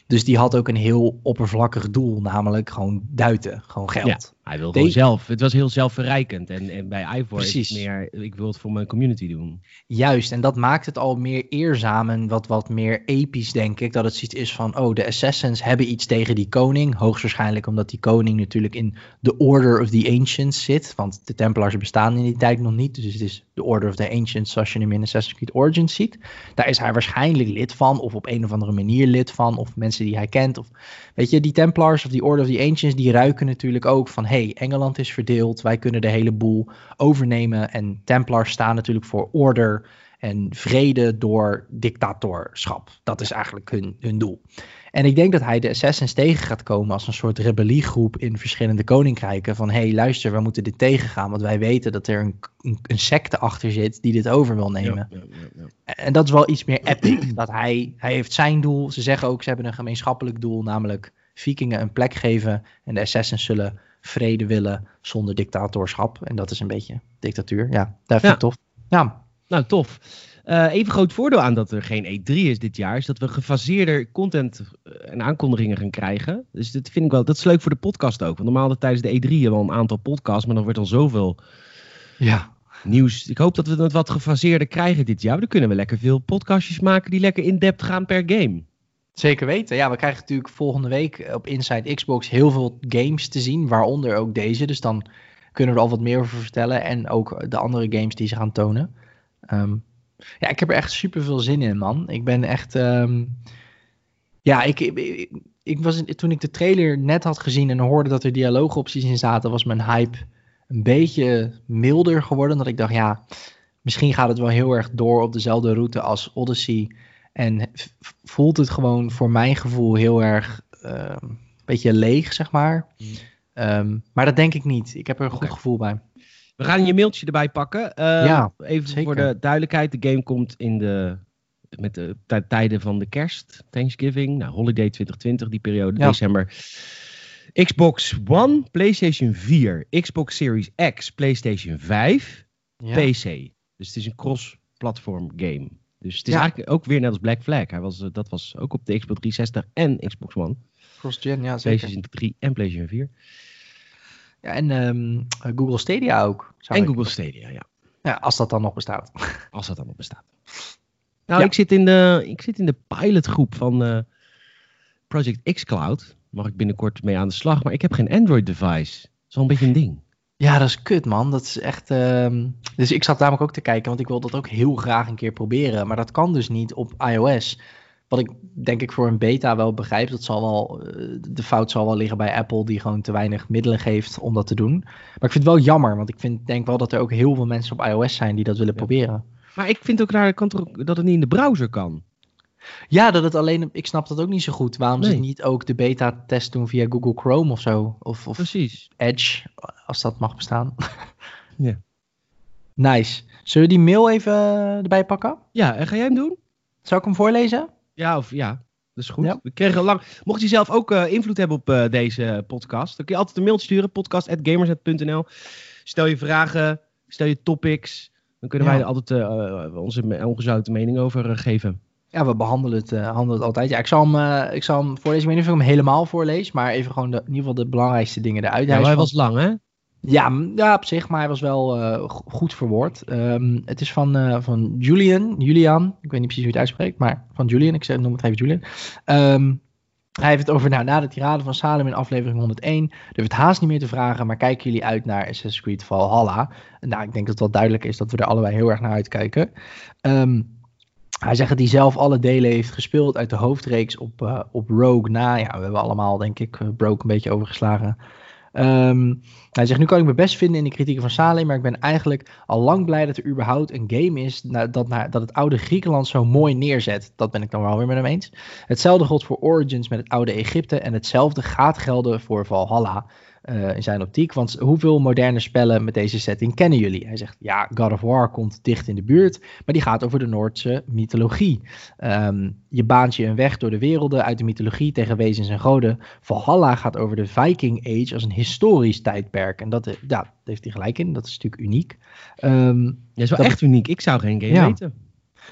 Dus die had ook een heel oppervlakkig doel, namelijk gewoon duiten, gewoon geld. Hij Deze- gewoon zelf. Het was heel zelfverrijkend. En, en bij Ivor is het meer. Ik wil het voor mijn community doen. Juist, en dat maakt het al meer eerzaam en wat, wat meer episch, denk ik. Dat het zoiets is van, oh, de Assassins hebben iets tegen die koning. Hoogstwaarschijnlijk omdat die koning natuurlijk in de Order of the Ancients zit. Want de Templars bestaan in die tijd nog niet. Dus het is de Order of the Ancients zoals je hem in Assassin's Creed Origins ziet. Daar is hij waarschijnlijk lid van, of op een of andere manier lid van. Of mensen die hij kent. Of, weet je, die Templars of die Order of the Ancients, die ruiken natuurlijk ook van, hey, Engeland is verdeeld. Wij kunnen de hele boel overnemen. En Templars staan natuurlijk voor order en vrede door dictatorschap. Dat is eigenlijk hun, hun doel. En ik denk dat hij de Assassins tegen gaat komen als een soort rebelliegroep in verschillende koninkrijken. Van hé, hey, luister, we moeten dit tegengaan. Want wij weten dat er een, een, een secte achter zit die dit over wil nemen. Ja, ja, ja. En dat is wel iets meer epic. Dat hij, hij heeft zijn doel. Ze zeggen ook, ze hebben een gemeenschappelijk doel. Namelijk vikingen een plek geven. En de assassins zullen vrede willen zonder dictatorschap. En dat is een beetje dictatuur. Ja, dat vind ik tof. Ja, Nou, tof. Eh, even groot voordeel aan dat er geen E3 is dit jaar, is dat we gefaseerder content eh, en aankondigingen gaan krijgen. Dus dat vind ik wel, dat is leuk voor de podcast ook. Want normaal dat tijdens de E3 hebben we al een aantal podcasts, maar dan wordt al zoveel ja. nieuws. Ik hoop dat we het wat gefaseerder krijgen dit jaar. Dan kunnen we lekker veel podcastjes maken die lekker in-depth gaan per game. Zeker weten. Ja, we krijgen natuurlijk volgende week op Inside Xbox heel veel games te zien, waaronder ook deze. Dus dan kunnen we er al wat meer over vertellen en ook de andere games die ze gaan tonen. Ehm, ja, ik heb er echt super veel zin in, man. Ik ben echt. ehm, ja, ik, ik, ik was toen ik de trailer net had gezien en hoorde dat er dialoogopties in zaten, was mijn hype een beetje milder geworden. Dat ik dacht, ja, misschien gaat het wel heel erg door op dezelfde route als Odyssey. En voelt het gewoon voor mijn gevoel heel erg ehm, een beetje leeg, zeg maar. Mm. Ehm, maar dat denk ik niet. Ik heb er een goed gevoel bij. We gaan je mailtje erbij pakken. Eh, Ja, even zeker. voor de duidelijkheid. De game komt in de, met de tij- tijden van de kerst, Thanksgiving, nou, Holiday 2020, die periode, Ja. december. Xbox One, PlayStation 4, Xbox Series X, PlayStation 5, Ja. PC. Dus het is een cross cross-platform game. Dus het is Ja. eigenlijk ook weer net als Black Flag. Hij was, eh, dat was ook op de Xbox 360 en Xbox One. Cross-gen, ja zeker. PlayStation 3 en PlayStation 4. Ja, en ehm, eh, Google Stadia ook. zou En ik- Google Stadia, ja. Ja, als dat dan nog bestaat. Als dat dan nog bestaat. Nou, Ja. ik, zit in de, ik zit in de pilotgroep van eh, Project xCloud. Mag ik binnenkort mee aan de slag. Maar ik heb geen Android-device. Dat is wel een beetje een ding. Ja, dat is kut, man. Dat is echt. ehm, Dus ik zat namelijk ook te kijken, want ik wil dat ook heel graag een keer proberen. Maar dat kan dus niet op iOS. Wat ik denk ik voor een beta wel begrijp. Dat zal wel. eh, De fout zal wel liggen bij Apple, die gewoon te weinig middelen geeft om dat te doen. Maar ik vind het wel jammer, want ik vind, denk wel dat er ook heel veel mensen op iOS zijn die dat willen Ja. proberen. Maar ik vind ook raar dat kan toch ook- dat het niet in de browser kan. Ja, dat het alleen. Ik snap dat ook niet zo goed. Waarom ze niet ook de beta-test doen via Google Chrome of zo? Of, of Precies. Edge, als dat mag bestaan. Ja. Nice. Zullen we die mail even eh, erbij pakken? Ja, en ga jij hem doen? Zou ik hem voorlezen? Ja, of ja. Dat is goed. Ja. We kregen lang. Mocht je zelf ook eh, invloed hebben op eh, deze podcast, dan kun je altijd een mailtje sturen: podcast.gamersnet.nl. Stel je vragen, stel je topics. Dan kunnen Ja. wij er altijd eh, eh, onze ongezouten mening over eh, geven. Ja, we behandelen het, eh, behandelen het altijd. Ja, ik zal hem, eh, ik zal hem voorlezen. Ik weet niet of ik hem helemaal voorlees, maar even gewoon de, in ieder geval de belangrijkste dingen eruit. Ja, Hij was lang, hè? Ja, op zich, maar hij was wel eh, go- goed verwoord. Ehm, het is van, eh, van Julian, Julian, ik weet niet precies hoe je het uitspreekt, maar van Julian, ik noem het even Julian. Ehm, hij heeft het over, nou, na de tirade van Salem in aflevering 101, durf het haast niet meer te vragen, maar kijken jullie uit naar Assassin's Creed Valhalla? Nou, ik denk dat het wel duidelijk is dat we er allebei heel erg naar uitkijken. Ehm, hij zegt dat hij zelf alle delen heeft gespeeld uit de hoofdreeks op, eh, op Rogue na. Ja, we hebben allemaal, denk ik, Rogue een beetje overgeslagen. Ehm, hij zegt, nu kan ik me best vinden in de kritieken van Salem, maar ik ben eigenlijk al lang blij dat er überhaupt een game is dat, dat het oude Griekenland zo mooi neerzet. Dat ben ik dan wel weer met hem eens. Hetzelfde geldt voor Origins met het oude Egypte en hetzelfde gaat gelden voor Valhalla. Eh, in zijn optiek. Want hoeveel moderne spellen met deze setting kennen jullie? Hij zegt, ja, God of War komt dicht in de buurt, maar die gaat over de Noordse mythologie. Ehm, je baant je een weg door de werelden uit de mythologie tegen wezens en goden. Valhalla gaat over de Viking Age als een historisch tijdperk. En dat, eh, ja, daar heeft hij gelijk in. Dat is natuurlijk uniek. Ehm, Dat is wel Dat- echt uniek. Ik zou geen game Ja. weten.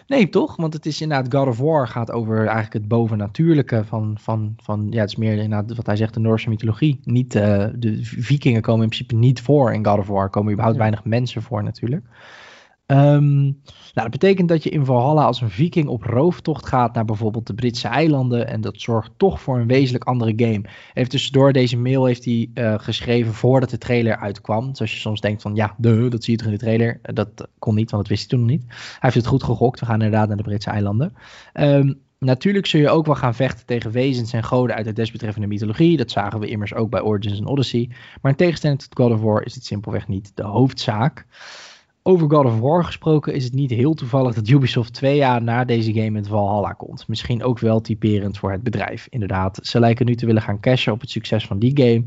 Nee, toch? Want het is inderdaad God of War gaat over eigenlijk het bovennatuurlijke van, van, van ja, het is meer inderdaad wat hij zegt, de Noorse mythologie. Niet, eh, de vikingen komen in principe niet voor in God of War. Komen überhaupt Ja. weinig mensen voor natuurlijk. Ehm, nou, dat betekent dat je in Valhalla als een viking op rooftocht gaat naar bijvoorbeeld de Britse eilanden. En dat zorgt toch voor een wezenlijk andere game. Heeft dus door deze mail heeft hij eh, geschreven voordat de trailer uitkwam. Zoals je soms denkt van ja, duh, dat zie je toch in de trailer. Eh, Dat kon niet, want dat wist hij toen nog niet. Hij heeft het goed gegokt. We gaan inderdaad naar de Britse eilanden. Ehm, natuurlijk zul je ook wel gaan vechten tegen wezens en goden uit de desbetreffende mythologie. Dat zagen we immers ook bij Origins en Odyssey. Maar in tegenstelling tot God of War is het simpelweg niet de hoofdzaak. Over God of War gesproken is het niet heel toevallig dat Ubisoft twee jaar na deze game met Valhalla komt. Misschien ook wel typerend voor het bedrijf. Inderdaad, ze lijken nu te willen gaan cashen op het succes van die game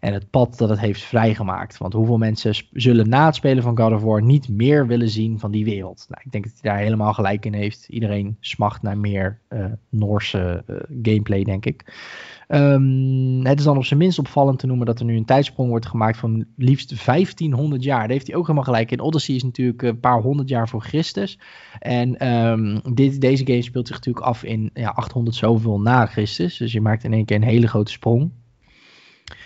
en het pad dat het heeft vrijgemaakt. Want hoeveel mensen zullen na het spelen van God of War niet meer willen zien van die wereld? Nou, ik denk dat hij daar helemaal gelijk in heeft. Iedereen smacht naar meer eh, Noorse eh, gameplay, denk ik. Ehm, het is dan op zijn minst opvallend te noemen dat er nu een tijdsprong wordt gemaakt van liefst 1500 jaar. Daar heeft hij ook helemaal gelijk in. Odyssey is natuurlijk een paar honderd jaar voor Christus. En ehm, dit, deze game speelt zich natuurlijk af in ja, 800 zoveel na Christus. Dus je maakt in één keer een hele grote sprong.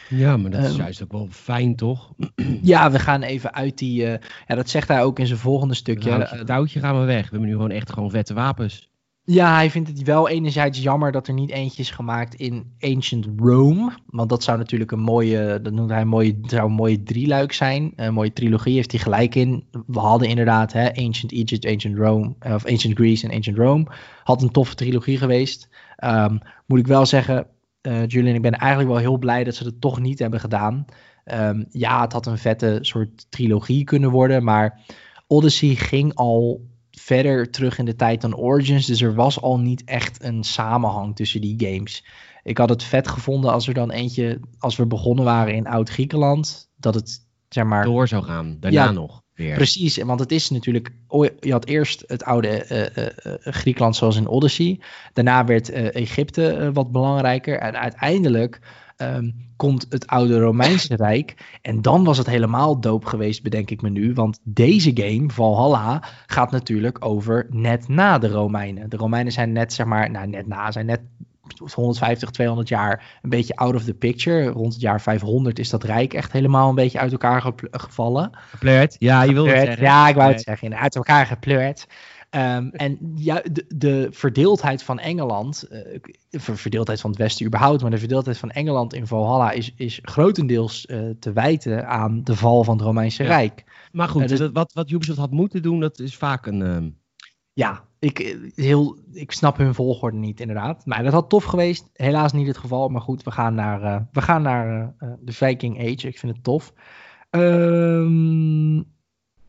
Ja, maar dat is Ehm, juist ook wel fijn, toch? Ja, we gaan even uit die. eh, ja, dat zegt hij ook in zijn volgende Stukje, houtje, Eh, touwtje gaan we weg. We hebben nu gewoon echt gewoon vette wapens. Ja, hij vindt het wel enerzijds jammer dat er niet eentje is gemaakt in Ancient Rome. Want dat zou natuurlijk een mooie, dat noemt hij een mooie, zou een mooie drieluik zijn. Een mooie trilogie heeft hij gelijk in. We hadden inderdaad hè, Ancient Egypt, Ancient Rome, eh, of Ancient Greece en Ancient Rome. Had een toffe trilogie geweest. Ehm, moet ik wel zeggen, eh Julian, ik ben eigenlijk wel heel blij dat ze het toch niet hebben gedaan. Ehm, ja, het had een vette soort trilogie kunnen worden, maar Odyssey ging al verder terug in de tijd dan Origins. Dus er was al niet echt een samenhang tussen die games. Ik had het vet gevonden als er dan eentje, als we begonnen waren in Oud-Griekenland, dat het zeg maar. Door zou gaan. Daarna Ja, nog weer. Precies, want het is natuurlijk. Je had eerst het oude eh, Griekenland zoals in Odyssey. Daarna werd Egypte wat belangrijker. En uiteindelijk ehm, komt het oude Romeinse Rijk. En dan was het helemaal doop geweest, bedenk ik me nu. Want deze game, Valhalla, gaat natuurlijk over net na de Romeinen. De Romeinen zijn net, zeg maar, nou net na, zijn net 150, 200 jaar een beetje out of the picture. Rond het jaar 500 is dat rijk echt helemaal een beetje uit elkaar gevallen. Gepleurd. Ja, je wilde het zeggen. Ja, ik wou het Nee. zeggen. Uit elkaar gepleurd. Ehm, en ja, de, de verdeeldheid van Engeland, eh, de ver- verdeeldheid van het Westen überhaupt, maar de verdeeldheid van Engeland in Valhalla is, is grotendeels eh, te wijten aan de val van het Romeinse Ja. Rijk. Maar goed, Ja, dus- wat, wat Ubisoft had moeten doen, dat is vaak een... ehm, Ja, ik, eh, heel, ik snap hun volgorde niet inderdaad. Maar dat had tof geweest. Helaas niet het geval. Maar goed, we gaan naar, eh, we gaan naar eh, de Viking Age. Ik vind het tof. Ehm,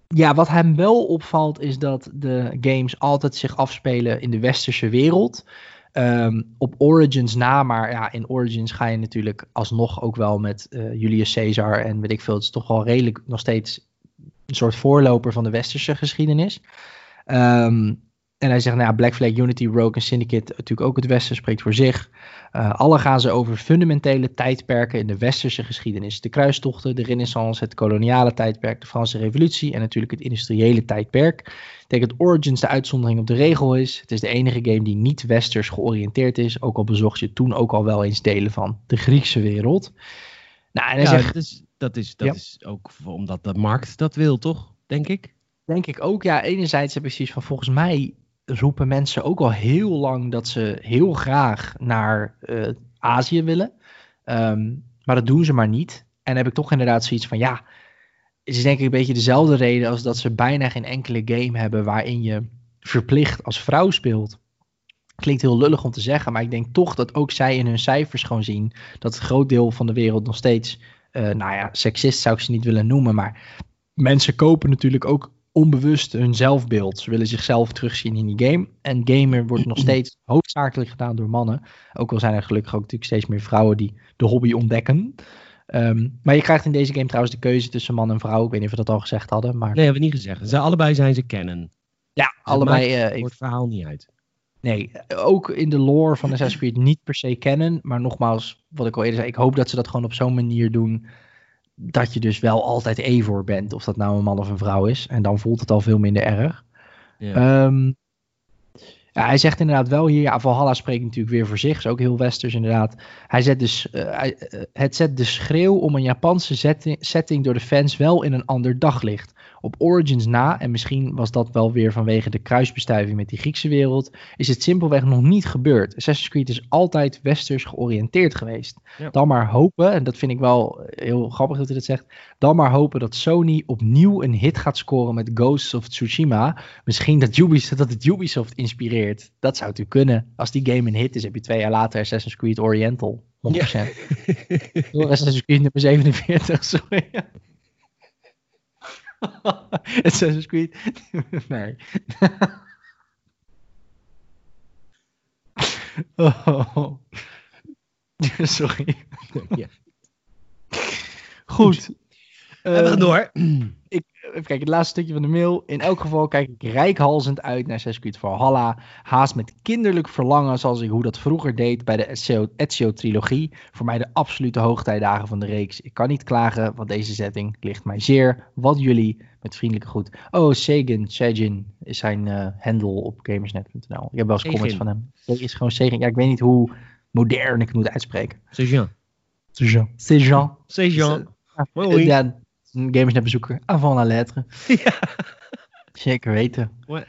ja, wat hem wel opvalt is dat de games altijd zich afspelen in de westerse wereld. Ehm, op Origins na, maar ja, in Origins ga je natuurlijk alsnog ook wel met Julius Caesar en weet ik veel. Het is toch wel redelijk nog steeds een soort voorloper van de westerse geschiedenis. Ehm, en hij zegt, nou ja, Black Flag, Unity, Rogue en Syndicate, natuurlijk ook het Westen, spreekt voor zich. Eh, alle gaan ze over fundamentele tijdperken in de westerse geschiedenis. De kruistochten, de renaissance, het koloniale tijdperk, de Franse revolutie en natuurlijk het industriële tijdperk. Ik denk dat Origins de uitzondering op de regel is. Het is de enige game die niet westers georiënteerd is, ook al bezocht je toen ook al wel eens delen van de Griekse wereld. Nou, en hij ja, zegt, dat is, dat, is, dat Ja. is ook omdat de markt dat wil, toch? Denk ik. Denk ik ook. Ja, enerzijds heb ik zoiets van volgens mij roepen mensen ook al heel lang dat ze heel graag naar eh, Azië willen. Ehm, maar dat doen ze maar niet. En heb ik toch inderdaad zoiets van ja, het is denk ik een beetje dezelfde reden als dat ze bijna geen enkele game hebben waarin je verplicht als vrouw speelt. Klinkt heel lullig om te zeggen, maar ik denk toch dat ook zij in hun cijfers gewoon zien dat het groot deel van de wereld nog steeds, eh, nou ja, seksist zou ik ze niet willen noemen, maar mensen kopen natuurlijk ook onbewust hun zelfbeeld. Ze willen zichzelf terugzien in die game. En gamer wordt nog steeds hoofdzakelijk gedaan door mannen. Ook al zijn er gelukkig ook natuurlijk steeds meer vrouwen die de hobby ontdekken. Ehm, maar je krijgt in deze game trouwens de keuze tussen man en vrouw. Ik weet niet of we dat al gezegd hadden. Maar Nee, hebben we niet gezegd. Ze, allebei zijn ze kennen. ja, allebei. eh, even- het verhaal niet uit. nee, ook in de lore van Assassin's Creed niet per se kennen. Maar nogmaals, wat ik al eerder zei. Ik hoop dat ze dat gewoon op zo'n manier doen. Dat je dus wel altijd Evor bent. Of dat nou een man of een vrouw is. En dan voelt het al veel minder erg. Ja. Ehm, ja, hij zegt inderdaad wel hier, ja, Valhalla spreekt natuurlijk weer voor zich, is ook heel westers inderdaad. Hij zet dus, eh, hij, eh, het zet de schreeuw om een Japanse setting, setting door de fans wel in een ander daglicht. Op Origins na, en misschien was dat wel weer vanwege de kruisbestuiving met die Griekse wereld, is het simpelweg nog niet gebeurd. Assassin's Creed is altijd westers georiënteerd geweest. Ja. Dan maar hopen, en dat vind ik wel heel grappig dat hij dat zegt, dan maar hopen dat Sony opnieuw een hit gaat scoren met Ghosts of Tsushima. Misschien dat, Ubisoft, dat het Ubisoft inspireert. Dat zou natuurlijk kunnen. Als die game een hit is, heb je twee jaar later Assassin's Creed Oriental. 100%. Door Assassin's Creed nummer 47, sorry. Assassin's Creed. nee. oh. Sorry. Ja. Goed. We gaan Ehm, door. Even kijken, het laatste stukje van de mail. In elk geval kijk ik rijkhalzend uit naar Assassin's Creed Valhalla. Haast met kinderlijk verlangen zoals ik hoe dat vroeger deed bij de Ezio- Ezio-trilogie. Voor mij de absolute hoogtijdagen van de reeks. Ik kan niet klagen, want deze setting ligt mij zeer. Wat jullie, met vriendelijke groet. Oh, Sagan, Sajin is zijn eh, handle op gamersnet.nl. Ik heb wel eens comments van hem. Er is gewoon Sagan. Ja, ik weet niet hoe modern ik het moet uitspreken. Sagan. Sagan. C'est Jean. Ja, gamersnet-bezoeker. Avant la lettre. Zeker weten. Mooi.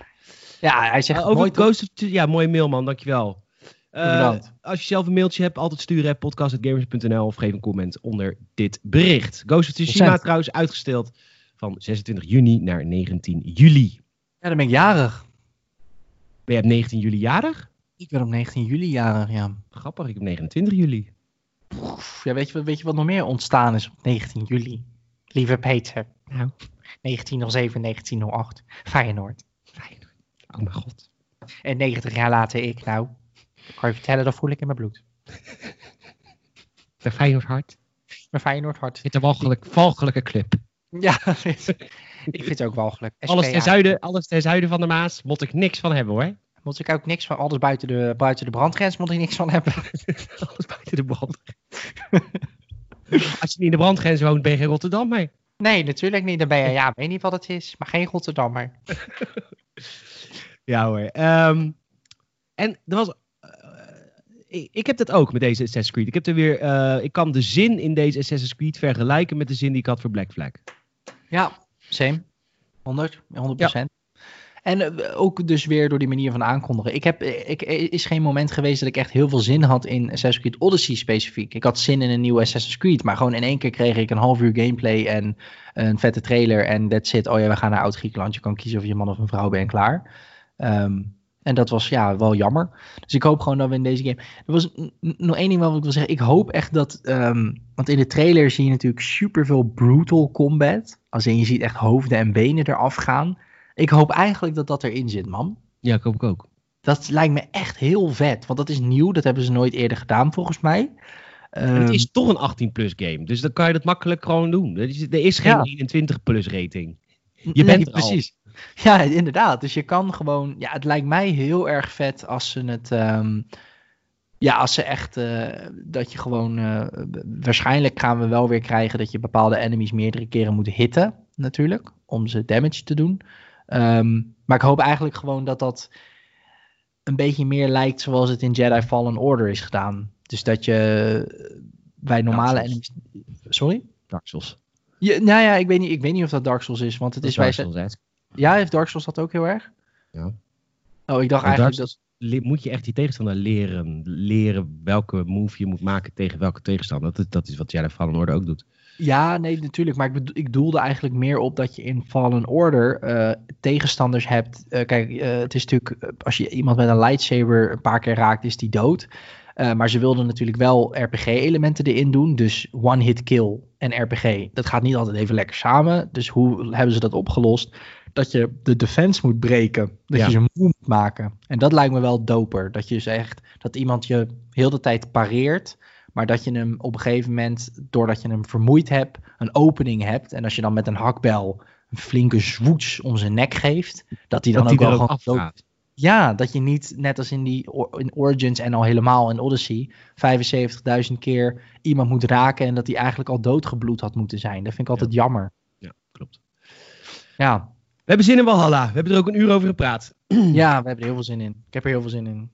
Ja, hij zegt Uh, over? Ghost of Ja, mooie mail man, dankjewel. Bedankt. als je zelf een mailtje hebt, altijd sturen. podcast.gamers.nl of geef een comment onder dit bericht. Ghost of Tsushima trouwens uitgesteld van 26 juni naar 19 juli. Ja, dan ben ik jarig. Ben je op 19 juli jarig? Ik ben op 19 juli jarig, ja. Grappig, ik heb 29 juli. Ja weet, je, weet je wat nog meer ontstaan is op 19 juli? Lieve Peter. Nou. 1907, 1908. Feyenoord. Oh mijn god. En 90 jaar later ik, nou. Kan je vertellen, dat voel ik in mijn bloed. De Feyenoord hart. Mijn Feyenoord hart. Dit is een walgelijk, walgelijke club. Ja, ik vind het ook walgelijk. Alles ten, zuiden, alles ten zuiden van de Maas, mot ik niks van hebben hoor. Moet ik ook niks van alles buiten de, buiten de brandgrens moet ik niks van hebben. Alles buiten de brand. Als je niet in de brandgrens woont, ben je geen Rotterdam mee. Nee, natuurlijk niet. Dan ben je, ja, weet niet wat het is, maar geen Rotterdammer. Ja hoor. Ehm, en er was. eh, ik, heb dat ook met deze Assassin's Creed. Ik, heb er weer, eh, ik kan de zin in deze Assassin's Creed vergelijken met de zin die ik had voor Black Flag. Ja, same. 100, 100 En eh, ook dus weer door die manier van aankondigen. Ik heb, eh, ik, er is geen moment geweest dat ik echt heel veel zin had in Assassin's Creed Odyssey specifiek. Ik had zin in een nieuwe Assassin's Creed, maar gewoon in één keer kreeg ik een half uur gameplay en een vette trailer en that's it. Oh ja, we gaan naar Oud-Griekenland. Je kan kiezen of je man of een vrouw bent en klaar. Ehm, en dat was ja, wel jammer. Dus ik hoop gewoon dat we in deze game. Er was nog één ding wat ik wil zeggen. Ik hoop echt dat. ehm, want in de trailer zie je natuurlijk superveel brutal combat. Als in je ziet echt hoofden en benen eraf gaan. Ik hoop eigenlijk dat dat erin zit, man. Ja, ik hoop ik ook. Dat lijkt me echt heel vet. Want dat is nieuw. Dat hebben ze nooit eerder gedaan, volgens mij. En het Ehm, is toch een 18-plus game. Dus dan kan je dat makkelijk gewoon doen. Er is, er is geen Ja. 21-plus rating. Je nee, bent er al. precies. Ja, inderdaad. Dus je kan gewoon. Ja, het lijkt mij heel erg vet als ze het. ehm, ja, als ze echt. eh, dat je gewoon. eh, waarschijnlijk gaan we wel weer krijgen dat je bepaalde enemies meerdere keren moet hitten. Natuurlijk. Om ze damage te doen. Ehm, maar ik hoop eigenlijk gewoon dat dat. Een beetje meer lijkt zoals het in Jedi Fallen Order is gedaan. Dus dat je bij normale Souls. enemies. Sorry? Dark Souls. Ja, nou ja, ik weet, niet, ik weet niet of dat Dark Souls is. Want het Dat is bij. Dark Souls. Ja, heeft Dark Souls dat ook heel erg? Ja. Oh, ik dacht Maar eigenlijk Dark dat... Moet je echt die tegenstander leren. Leren welke move je moet maken tegen welke tegenstander. Dat, is- dat is wat Jedi Fallen Order ook doet. Ja, nee, natuurlijk. Maar ik, bedo- ik doelde eigenlijk meer op dat je in Fallen Order eh, tegenstanders hebt. Eh, kijk, eh, het is natuurlijk... Als je iemand met een lightsaber een paar keer raakt, is die dood. Maar ze wilden natuurlijk wel RPG-elementen erin doen. Dus one-hit kill en RPG. Dat gaat niet altijd even lekker samen. Dus hoe hebben ze dat opgelost? Dat je de defense moet breken. Dat Ja. je ze moe moet maken. En dat lijkt me wel doper. Dat je zegt dat iemand je heel de tijd pareert. Maar dat je hem op een gegeven moment, doordat je hem vermoeid hebt, een opening hebt. En als je dan met een hakbel een flinke zwoets om zijn nek geeft, dat hij dan dat ook wel gewoon afgaat. ja, dat je niet, net als in, die, in Origins en al helemaal in Odyssey, 75.000 keer iemand moet raken en dat hij eigenlijk al doodgebloed had moeten zijn. Dat vind ik altijd jammer. Ja, klopt. Ja. We hebben zin in Valhalla. We hebben er ook een uur over gepraat. ja, we hebben er heel veel zin in. Ik heb er heel veel zin in.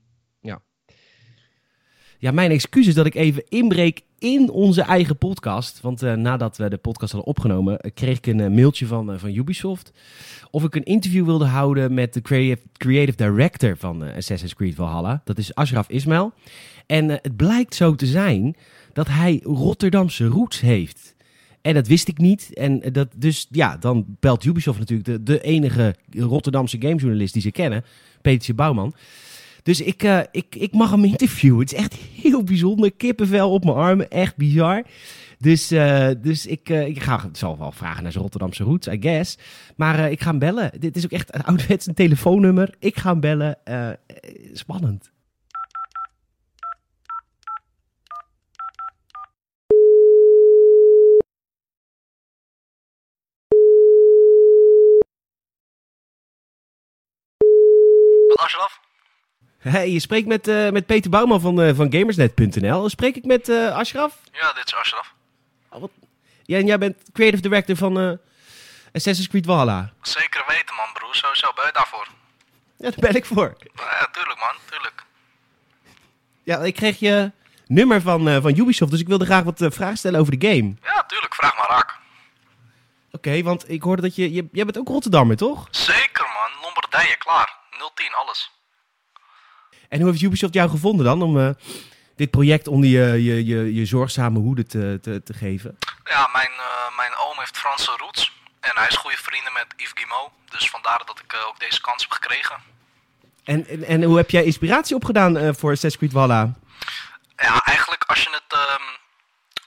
Ja, mijn excuus is dat ik even inbreek in onze eigen podcast. Want eh, nadat we de podcast hadden opgenomen, eh, kreeg ik een eh, mailtje van, van Ubisoft. Of ik een interview wilde houden met de creative, creative director van Assassin's Creed Valhalla. Dat is Ashraf Ismail. En het blijkt zo te zijn dat hij Rotterdamse roots heeft. En dat wist ik niet. En dat, dus ja, dan belt Ubisoft natuurlijk de, de enige Rotterdamse gamejournalist die ze kennen, Petertje Bouwman. Dus ik, eh, ik, ik mag hem interviewen. Het is echt heel bijzonder. Kippenvel op mijn armen. Echt bizar. Dus, eh, dus ik, eh, ik ga, ik zal wel vragen naar zijn Rotterdamse roots, I guess. Maar ik ga hem bellen. Dit is ook echt een ouderwets een telefoonnummer. Ik ga hem bellen. Spannend. Hey, je spreekt met, eh, met Peter Bouwman van, eh, van Gamersnet.nl. Spreek ik met eh Ashraf? Ja, dit is Ashraf. Ja, en jij bent creative director van Assassin's Creed Valhalla. Zeker weten man broer, sowieso ben je daarvoor. Ja, daar ben ik voor. Ja, tuurlijk man, tuurlijk. Ja, ik kreeg je nummer van, van Ubisoft, dus ik wilde graag wat vragen stellen over de game. Ja, tuurlijk, vraag maar raak. Oké, want ik hoorde dat je, je... Jij bent ook Rotterdammer, toch? Zeker man, Lombardije, klaar. 010, alles. En hoe heeft Ubisoft jou gevonden dan om eh, dit project onder je, je, je, je zorgzame hoede te, te, te geven? Ja, mijn, eh, mijn oom heeft Franse roots. En hij is goede vrienden met Yves Guillemot. Dus vandaar dat ik eh, ook deze kans heb gekregen. En, en, en hoe heb jij inspiratie opgedaan voor Assassin's Creed Valhalla? Ja, eigenlijk als je het, ehm,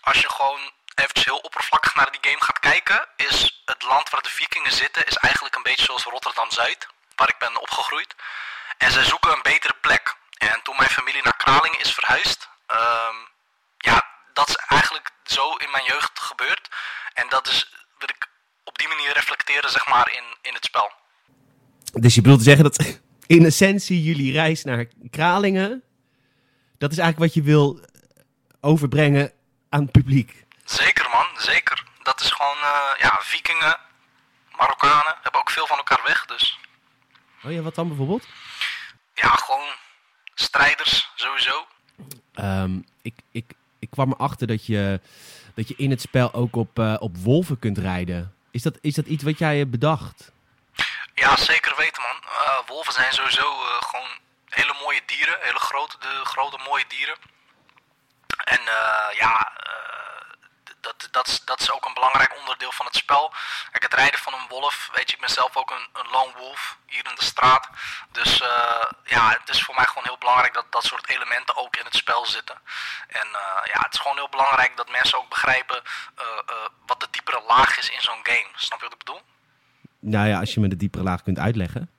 als je gewoon eventjes heel oppervlakkig naar die game gaat kijken, is het land waar de vikingen zitten, is eigenlijk een beetje zoals Rotterdam-Zuid, waar ik ben opgegroeid. En zij zoeken een betere plek. En toen mijn familie naar Kralingen is verhuisd, ehm, ja, dat is eigenlijk zo in mijn jeugd gebeurd. En dat is wat ik op die manier reflecteren, zeg maar, in, in het spel. Dus je bedoelt te zeggen dat in essentie jullie reis naar Kralingen. Dat is eigenlijk wat je wil overbrengen aan het publiek. Zeker man, zeker. Dat is gewoon, eh, ja, vikingen, Marokkanen, hebben ook veel van elkaar weg. Dus Oh ja, wat dan bijvoorbeeld? Ja, gewoon strijders sowieso. Ehm, ik, ik, ik kwam erachter dat je, dat je in het spel ook op, eh, op wolven kunt rijden. Is dat, is dat iets wat jij hebt bedacht? Ja, zeker weten man. Eh, wolven zijn sowieso eh, gewoon hele mooie dieren, hele grote, de, grote mooie dieren. En ja, dat, dat, is, ook een belangrijk onderdeel van het spel. Kijk, het rijden van een wolf, weet je, ik ben zelf ook een, een lone wolf hier in de straat. Dus eh, ja, het is voor mij gewoon heel belangrijk dat dat soort elementen ook in het spel zitten. En eh, ja, het is gewoon heel belangrijk dat mensen ook begrijpen eh, wat de diepere laag is in zo'n game. Snap je wat ik bedoel? Nou ja, als je me de diepere laag kunt uitleggen.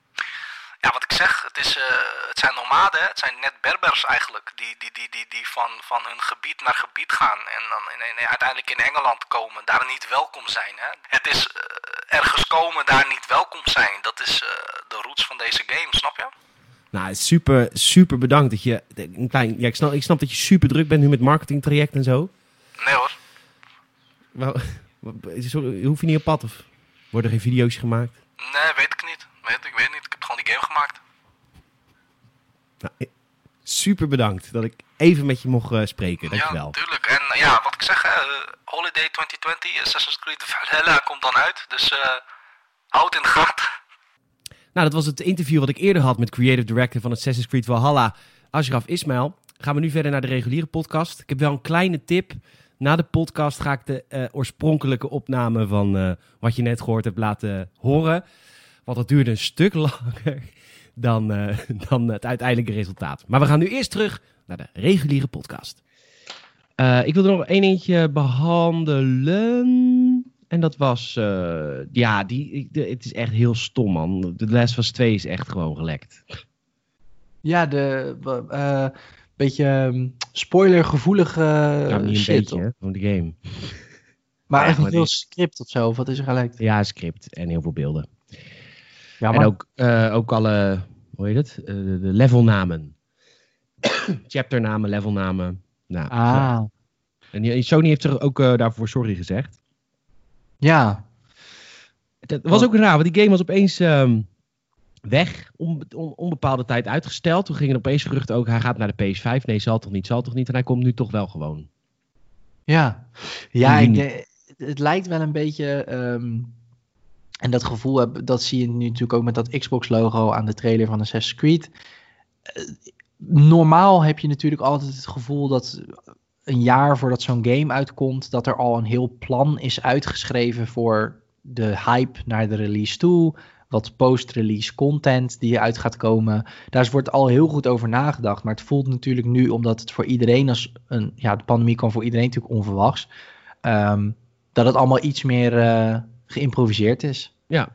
Ja, wat ik zeg, het, is, eh, het zijn nomaden, het zijn net Berbers eigenlijk, die, die, die, die, die van, van hun gebied naar gebied gaan en dan in, in- uiteindelijk in Engeland komen, daar niet welkom zijn. Hè. Het is eh, ergens komen, daar niet welkom zijn. Dat is eh, de roots van deze game, snap je? Nou, super, super bedankt dat je... Een klein, ja, ik, snap, ik snap dat je super druk bent nu met marketingtraject en zo. Nee hoor. Wel, hoef je niet op pad of worden er geen video's gemaakt? Nee, weet ik niet. Weet, ik weet niet. Ik heb gewoon die game gemaakt. Nou, super bedankt dat ik even met je mocht eh, spreken. Ja, Dankjewel. tuurlijk. En eh, ja, wat ik zeg, eh, Holiday 2020, Assassin's Creed Valhalla komt dan uit. Dus houd in de gaten. Nou, dat was het interview wat ik eerder had met creative director van Assassin's Creed Valhalla, Ashraf Ismail. Gaan we nu verder naar de reguliere podcast. Ik heb wel een kleine tip. Na de podcast ga ik de oorspronkelijke opname van wat je net gehoord hebt laten horen. Want dat duurde een stuk langer dan, eh, dan het uiteindelijke resultaat. Maar we gaan nu eerst terug naar de reguliere podcast. Eh, ik wilde nog één eentje behandelen. En dat was, eh, ja, die, de- het is echt heel stom, man. De Last of Us 2 is echt gewoon gelekt. Ja, de beetje ehm, spoilergevoelige nou, niet een shit. beetje, hè, gewoon de game. Maar Ja, echt maar een heel die- script of zo. of Wat is er gelekt? Ja, script en heel veel beelden. Ja, En ook, eh, ook alle, hoe heet het? Eh, de, levelnamen. Chapternamen, levelnamen. Nou, Ah, En Sony heeft er ook eh, daarvoor sorry gezegd. ja. Het was ook raar, want die game was opeens ehm, weg. On, on- onbepaalde tijd uitgesteld. Toen gingen er opeens geruchten ook, hij gaat naar de PS5. Nee, zal toch niet, zal toch niet. En hij komt nu toch wel gewoon. Ja, ja ik, het lijkt wel een beetje. ehm, en dat gevoel, heb, dat zie je nu natuurlijk ook met dat Xbox-logo aan de trailer van Assassin's Creed. Eh, normaal heb je natuurlijk altijd het gevoel dat een jaar voordat zo'n game uitkomt, dat er al een heel plan is uitgeschreven voor de hype naar de release toe. Wat post-release content die eruit gaat komen. Daar wordt al heel goed over nagedacht. Maar het voelt natuurlijk nu, omdat het voor iedereen als een. Ja, de pandemie kwam voor iedereen natuurlijk onverwachts. ehm, dat het allemaal iets meer eh, geïmproviseerd is. Ja,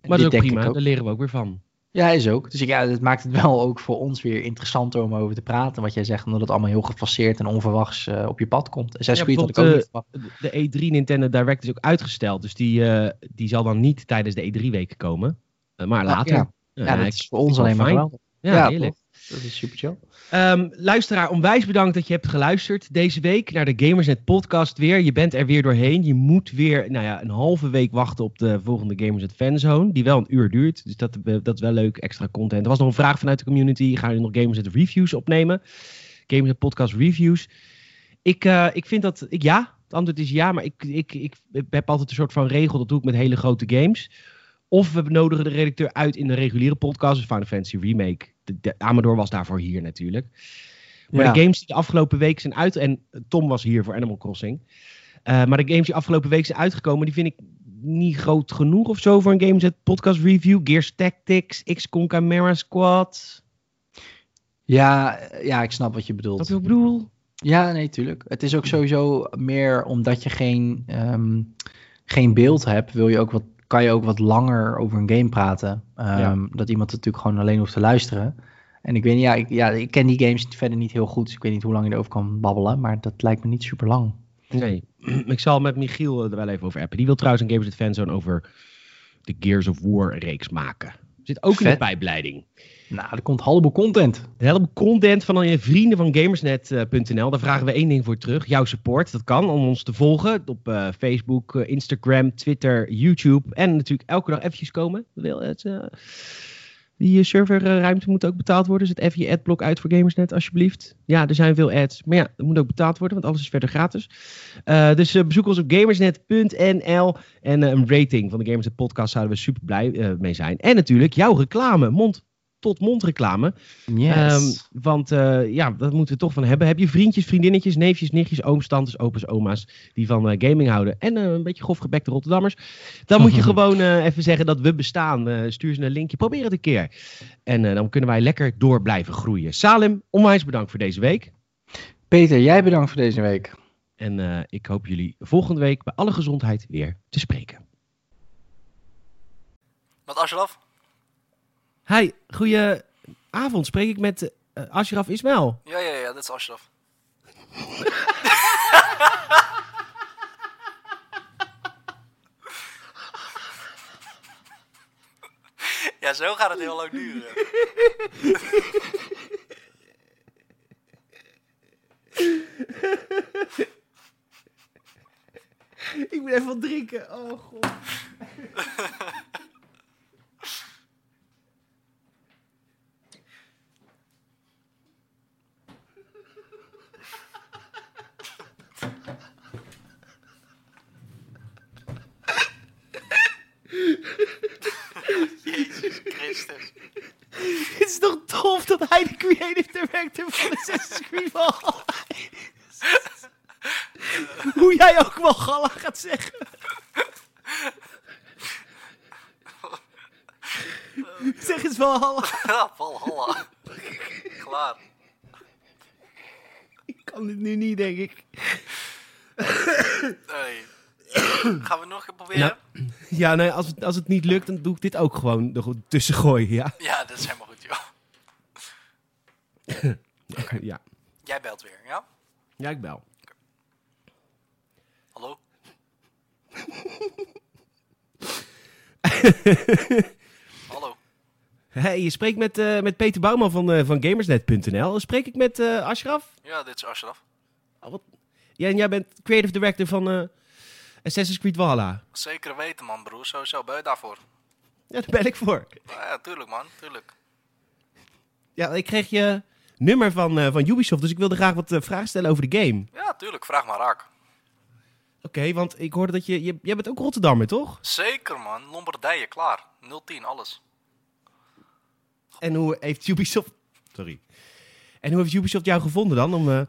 En maar dat is ook prima. ook. Daar leren we ook weer van. Ja, is ook. Dus ik, ja, het maakt het wel ook voor ons weer interessanter om over te praten. Wat jij zegt, omdat het allemaal heel gefaseerd en onverwachts eh, op je pad komt. Assassin's Ja, had ik ook niet bijvoorbeeld, verwacht. De E3 Nintendo Direct is ook uitgesteld. Dus die, eh, die zal dan niet tijdens de E3-weken komen. Eh, maar later. ja. Ja, dat is voor ons alleen maar fijn. geweldig. Ja, Ja, heerlijk. Dat is super chill. Ehm, luisteraar, onwijs bedankt dat je hebt geluisterd deze week naar de Gamersnet podcast weer. Je bent er weer doorheen. Je moet weer nou ja, een halve week wachten op de volgende Gamersnet Fanzone. Die wel een uur duurt. Dus dat, eh, dat is wel leuk. Extra content. Er was nog een vraag vanuit de community. Gaan jullie nog Gamersnet reviews opnemen? Gamersnet podcast reviews. Ik, eh, ik vind dat... Ik, ja, het antwoord is ja. Maar ik, ik, ik heb altijd een soort van regel. Dat doe ik met hele grote games. Of we nodigen de redacteur uit in de reguliere podcast. Dus Final Fantasy Remake. De, de- Amador was daarvoor hier natuurlijk. Maar Ja. de games die de afgelopen week zijn uit... En Tom was hier voor Animal Crossing. Eh, maar de games die afgelopen week zijn uitgekomen... die vind ik niet groot genoeg of zo voor een Gameset podcast review. Gears Tactics, XCOM Chimera Squad. Ja, ja, ik snap wat je bedoelt. Wat ik bedoel? Ja, nee, tuurlijk. Het is ook sowieso meer omdat je geen, ehm, geen beeld hebt, wil je ook wat, kan je ook wat langer over een game praten. Ehm, Ja. Dat iemand natuurlijk gewoon alleen hoeft te luisteren. En ik weet niet, ja ik, ja, ik ken die games verder niet heel goed. Dus ik weet niet hoe lang je erover kan babbelen, maar dat lijkt me niet super lang. Nee. ik zal met Michiel er wel even over appen. Die wil trouwens een Gameset Fanzone over de Gears of War reeks maken. Zit ook in de pijpleiding. Nou, er komt heleboel content. Heleboel content van je vrienden van gamersnet.nl. Daar vragen we één ding voor terug. Jouw support. Dat kan om ons te volgen op eh, Facebook, eh, Instagram, Twitter, YouTube. En natuurlijk elke dag eventjes komen. Het, eh, die eh, serverruimte moet ook betaald worden. Zet even je adblock uit voor Gamersnet alsjeblieft. Ja, er zijn veel ads. Maar ja, dat moet ook betaald worden, want alles is verder gratis. Eh, dus eh, bezoek ons op gamersnet.nl. En eh, een rating van de Gamersnet podcast zouden we super blij eh, mee zijn. En natuurlijk jouw reclame. Mond tot mond reclame. Yes. Ehm, want eh, ja, dat moeten we toch van hebben. Heb je vriendjes, vriendinnetjes, neefjes, nichtjes, ooms, tantes, opa's, oma's die van eh, gaming houden en eh, een beetje grofgebekte Rotterdammers? Dan moet je gewoon eh, even zeggen dat we bestaan. Eh, stuur ze een linkje, probeer het een keer. En eh, dan kunnen wij lekker door blijven groeien. Salim, onwijs bedankt voor deze week. Peter, jij bedankt voor deze week. En eh, ik hoop jullie volgende week bij alle gezondheid weer te spreken. Met Ashraf? Hi, goeie avond. Spreek ik met eh, Ashraf Ismail? Ja, ja, ja, dit is Ashraf. ja, zo gaat het heel lang duren. Ik ben even wat drinken. Oh god. Jezus Christus. Het is toch tof dat hij de creative director van Assassin's Creed Valhalla is. Hoe jij ook wel Galla gaat zeggen. Zeg eens Valhalla. Valhalla. Klaar. Ik kan dit nu niet, denk ik. Nee. Gaan we nog een keer proberen? Ja, nee, als het, als het niet lukt, dan doe ik dit ook gewoon er tussen gooien, ja. Ja, dat is helemaal goed, joh. Oké, ja. Jij belt weer, ja? Ja, ik bel. Hallo? Hallo? Hey, je spreekt met, eh, met Peter Bouwman van, eh, van Gamersnet.nl. Spreek ik met eh Ashraf? Ja, dit is Ashraf. Oh, wat? Ja, en jij bent creative director van Assassin's Creed Valhalla. Zeker weten, man, broer. Sowieso ben je daarvoor. Ja, daar ben ik voor. Ja, ja, tuurlijk, man. Tuurlijk. Ja, ik kreeg je nummer van, eh, van Ubisoft, dus ik wilde graag wat eh, vragen stellen over de game. Ja, tuurlijk. Vraag maar raak. Oké, want ik hoorde dat je, je... Jij bent ook Rotterdammer, toch? Zeker, man. Lombardije, klaar. 010, alles. En hoe heeft Ubisoft... Sorry. En hoe heeft Ubisoft jou gevonden dan om eh,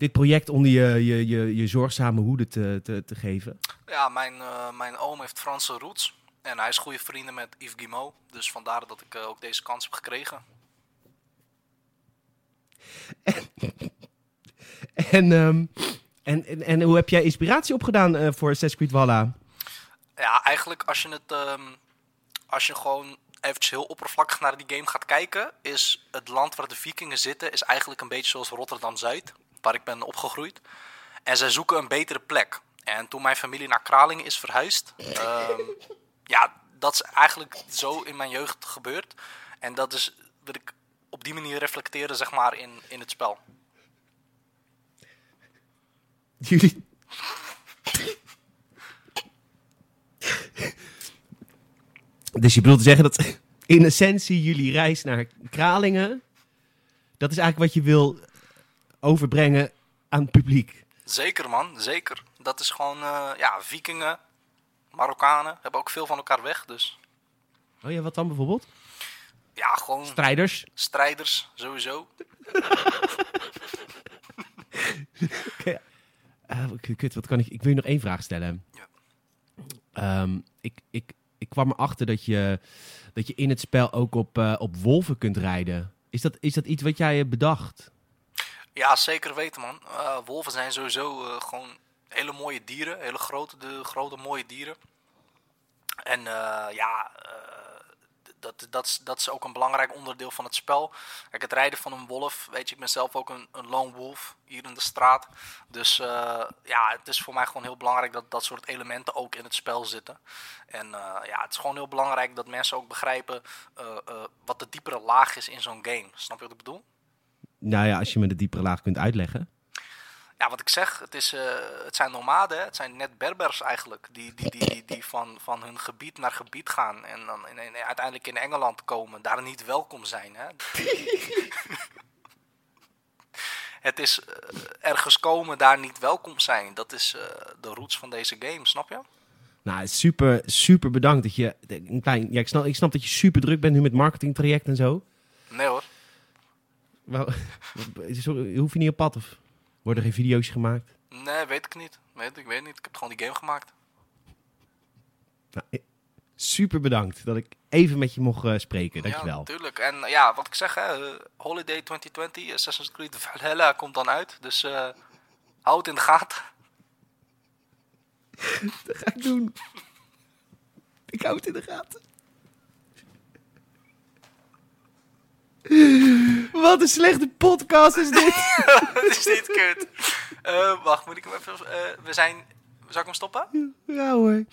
dit project onder je, je, je, je zorgzame hoede te, te, te geven? Ja, mijn, eh, mijn oom heeft Franse roots. En hij is goede vrienden met Yves Guillemot. Dus vandaar dat ik eh, ook deze kans heb gekregen. En, ehm, en, en, en hoe heb jij inspiratie opgedaan eh, voor Assassin's Valhalla? Ja, eigenlijk als je het... ehm, als je gewoon eventjes heel oppervlakkig naar die game gaat kijken... is het land waar de vikingen zitten... is eigenlijk een beetje zoals Rotterdam-Zuid. Waar ik ben opgegroeid. En zij zoeken een betere plek. En toen mijn familie naar Kralingen is verhuisd... ehm, ja, dat is eigenlijk zo in mijn jeugd gebeurd. En dat is wat ik op die manier reflecteren, zeg maar, in, in het spel. Jullie... dus je bedoelt te zeggen dat in essentie jullie reis naar Kralingen... dat is eigenlijk wat je wil overbrengen aan het publiek. Zeker, man, zeker. Dat is gewoon, eh, ja, vikingen, Marokkanen hebben ook veel van elkaar weg. Dus Oh ja, wat dan bijvoorbeeld? ja, gewoon Strijders. strijders, sowieso. Eh, kut, wat kan ik... Ik wil je nog één vraag stellen. Ja. Ehm, ik, ik, ik kwam erachter dat je, dat je in het spel ook op, eh, op wolven kunt rijden. Is dat, is dat iets wat jij hebt bedacht? Ja, zeker weten, man. Eh, wolven zijn sowieso eh, gewoon hele mooie dieren. Hele grote, de, grote mooie dieren. En eh, ja, dat, dat, is, dat is ook een belangrijk onderdeel van het spel. Kijk, het rijden van een wolf, weet je, ik ben zelf ook een, een lone wolf hier in de straat. Dus ja, het is voor mij gewoon heel belangrijk dat dat soort elementen ook in het spel zitten. En ja, het is gewoon heel belangrijk dat mensen ook begrijpen wat de diepere laag is in zo'n game. Snap je wat ik bedoel? Nou ja, als je me de diepere laag kunt uitleggen. Ja, wat ik zeg, het, is, uh, het zijn nomaden, het zijn net Berbers eigenlijk, die, die, die, die, die van, van hun gebied naar gebied gaan en dan in, in, uiteindelijk in Engeland komen, daar niet welkom zijn. Hè? het is uh, ergens komen, daar niet welkom zijn. Dat is uh, de roots van deze game, snap je? Nou, super, super bedankt dat je. Een klein, ja, ik, snap, ik snap dat je super druk bent nu met marketingtraject en zo. Nee hoor. Hoef je niet op pad of? Worden er geen video's gemaakt? Nee, weet ik niet. Weet, ik weet niet. Ik heb gewoon die game gemaakt. Nou, super bedankt dat ik even met je mocht uh, spreken. Dankjewel. Ja, natuurlijk. En uh, ja, wat ik zeg, hè, uh, Holiday 2020, Assassin's Creed Valhalla komt dan uit. Dus houd het in de gaten. dat ga ik doen. ik hou het in de gaten. Wat een slechte podcast is dit. Het is niet kut. Uh, wacht, moet ik hem even... Uh, we zijn... Zal ik hem stoppen? Ja hoor.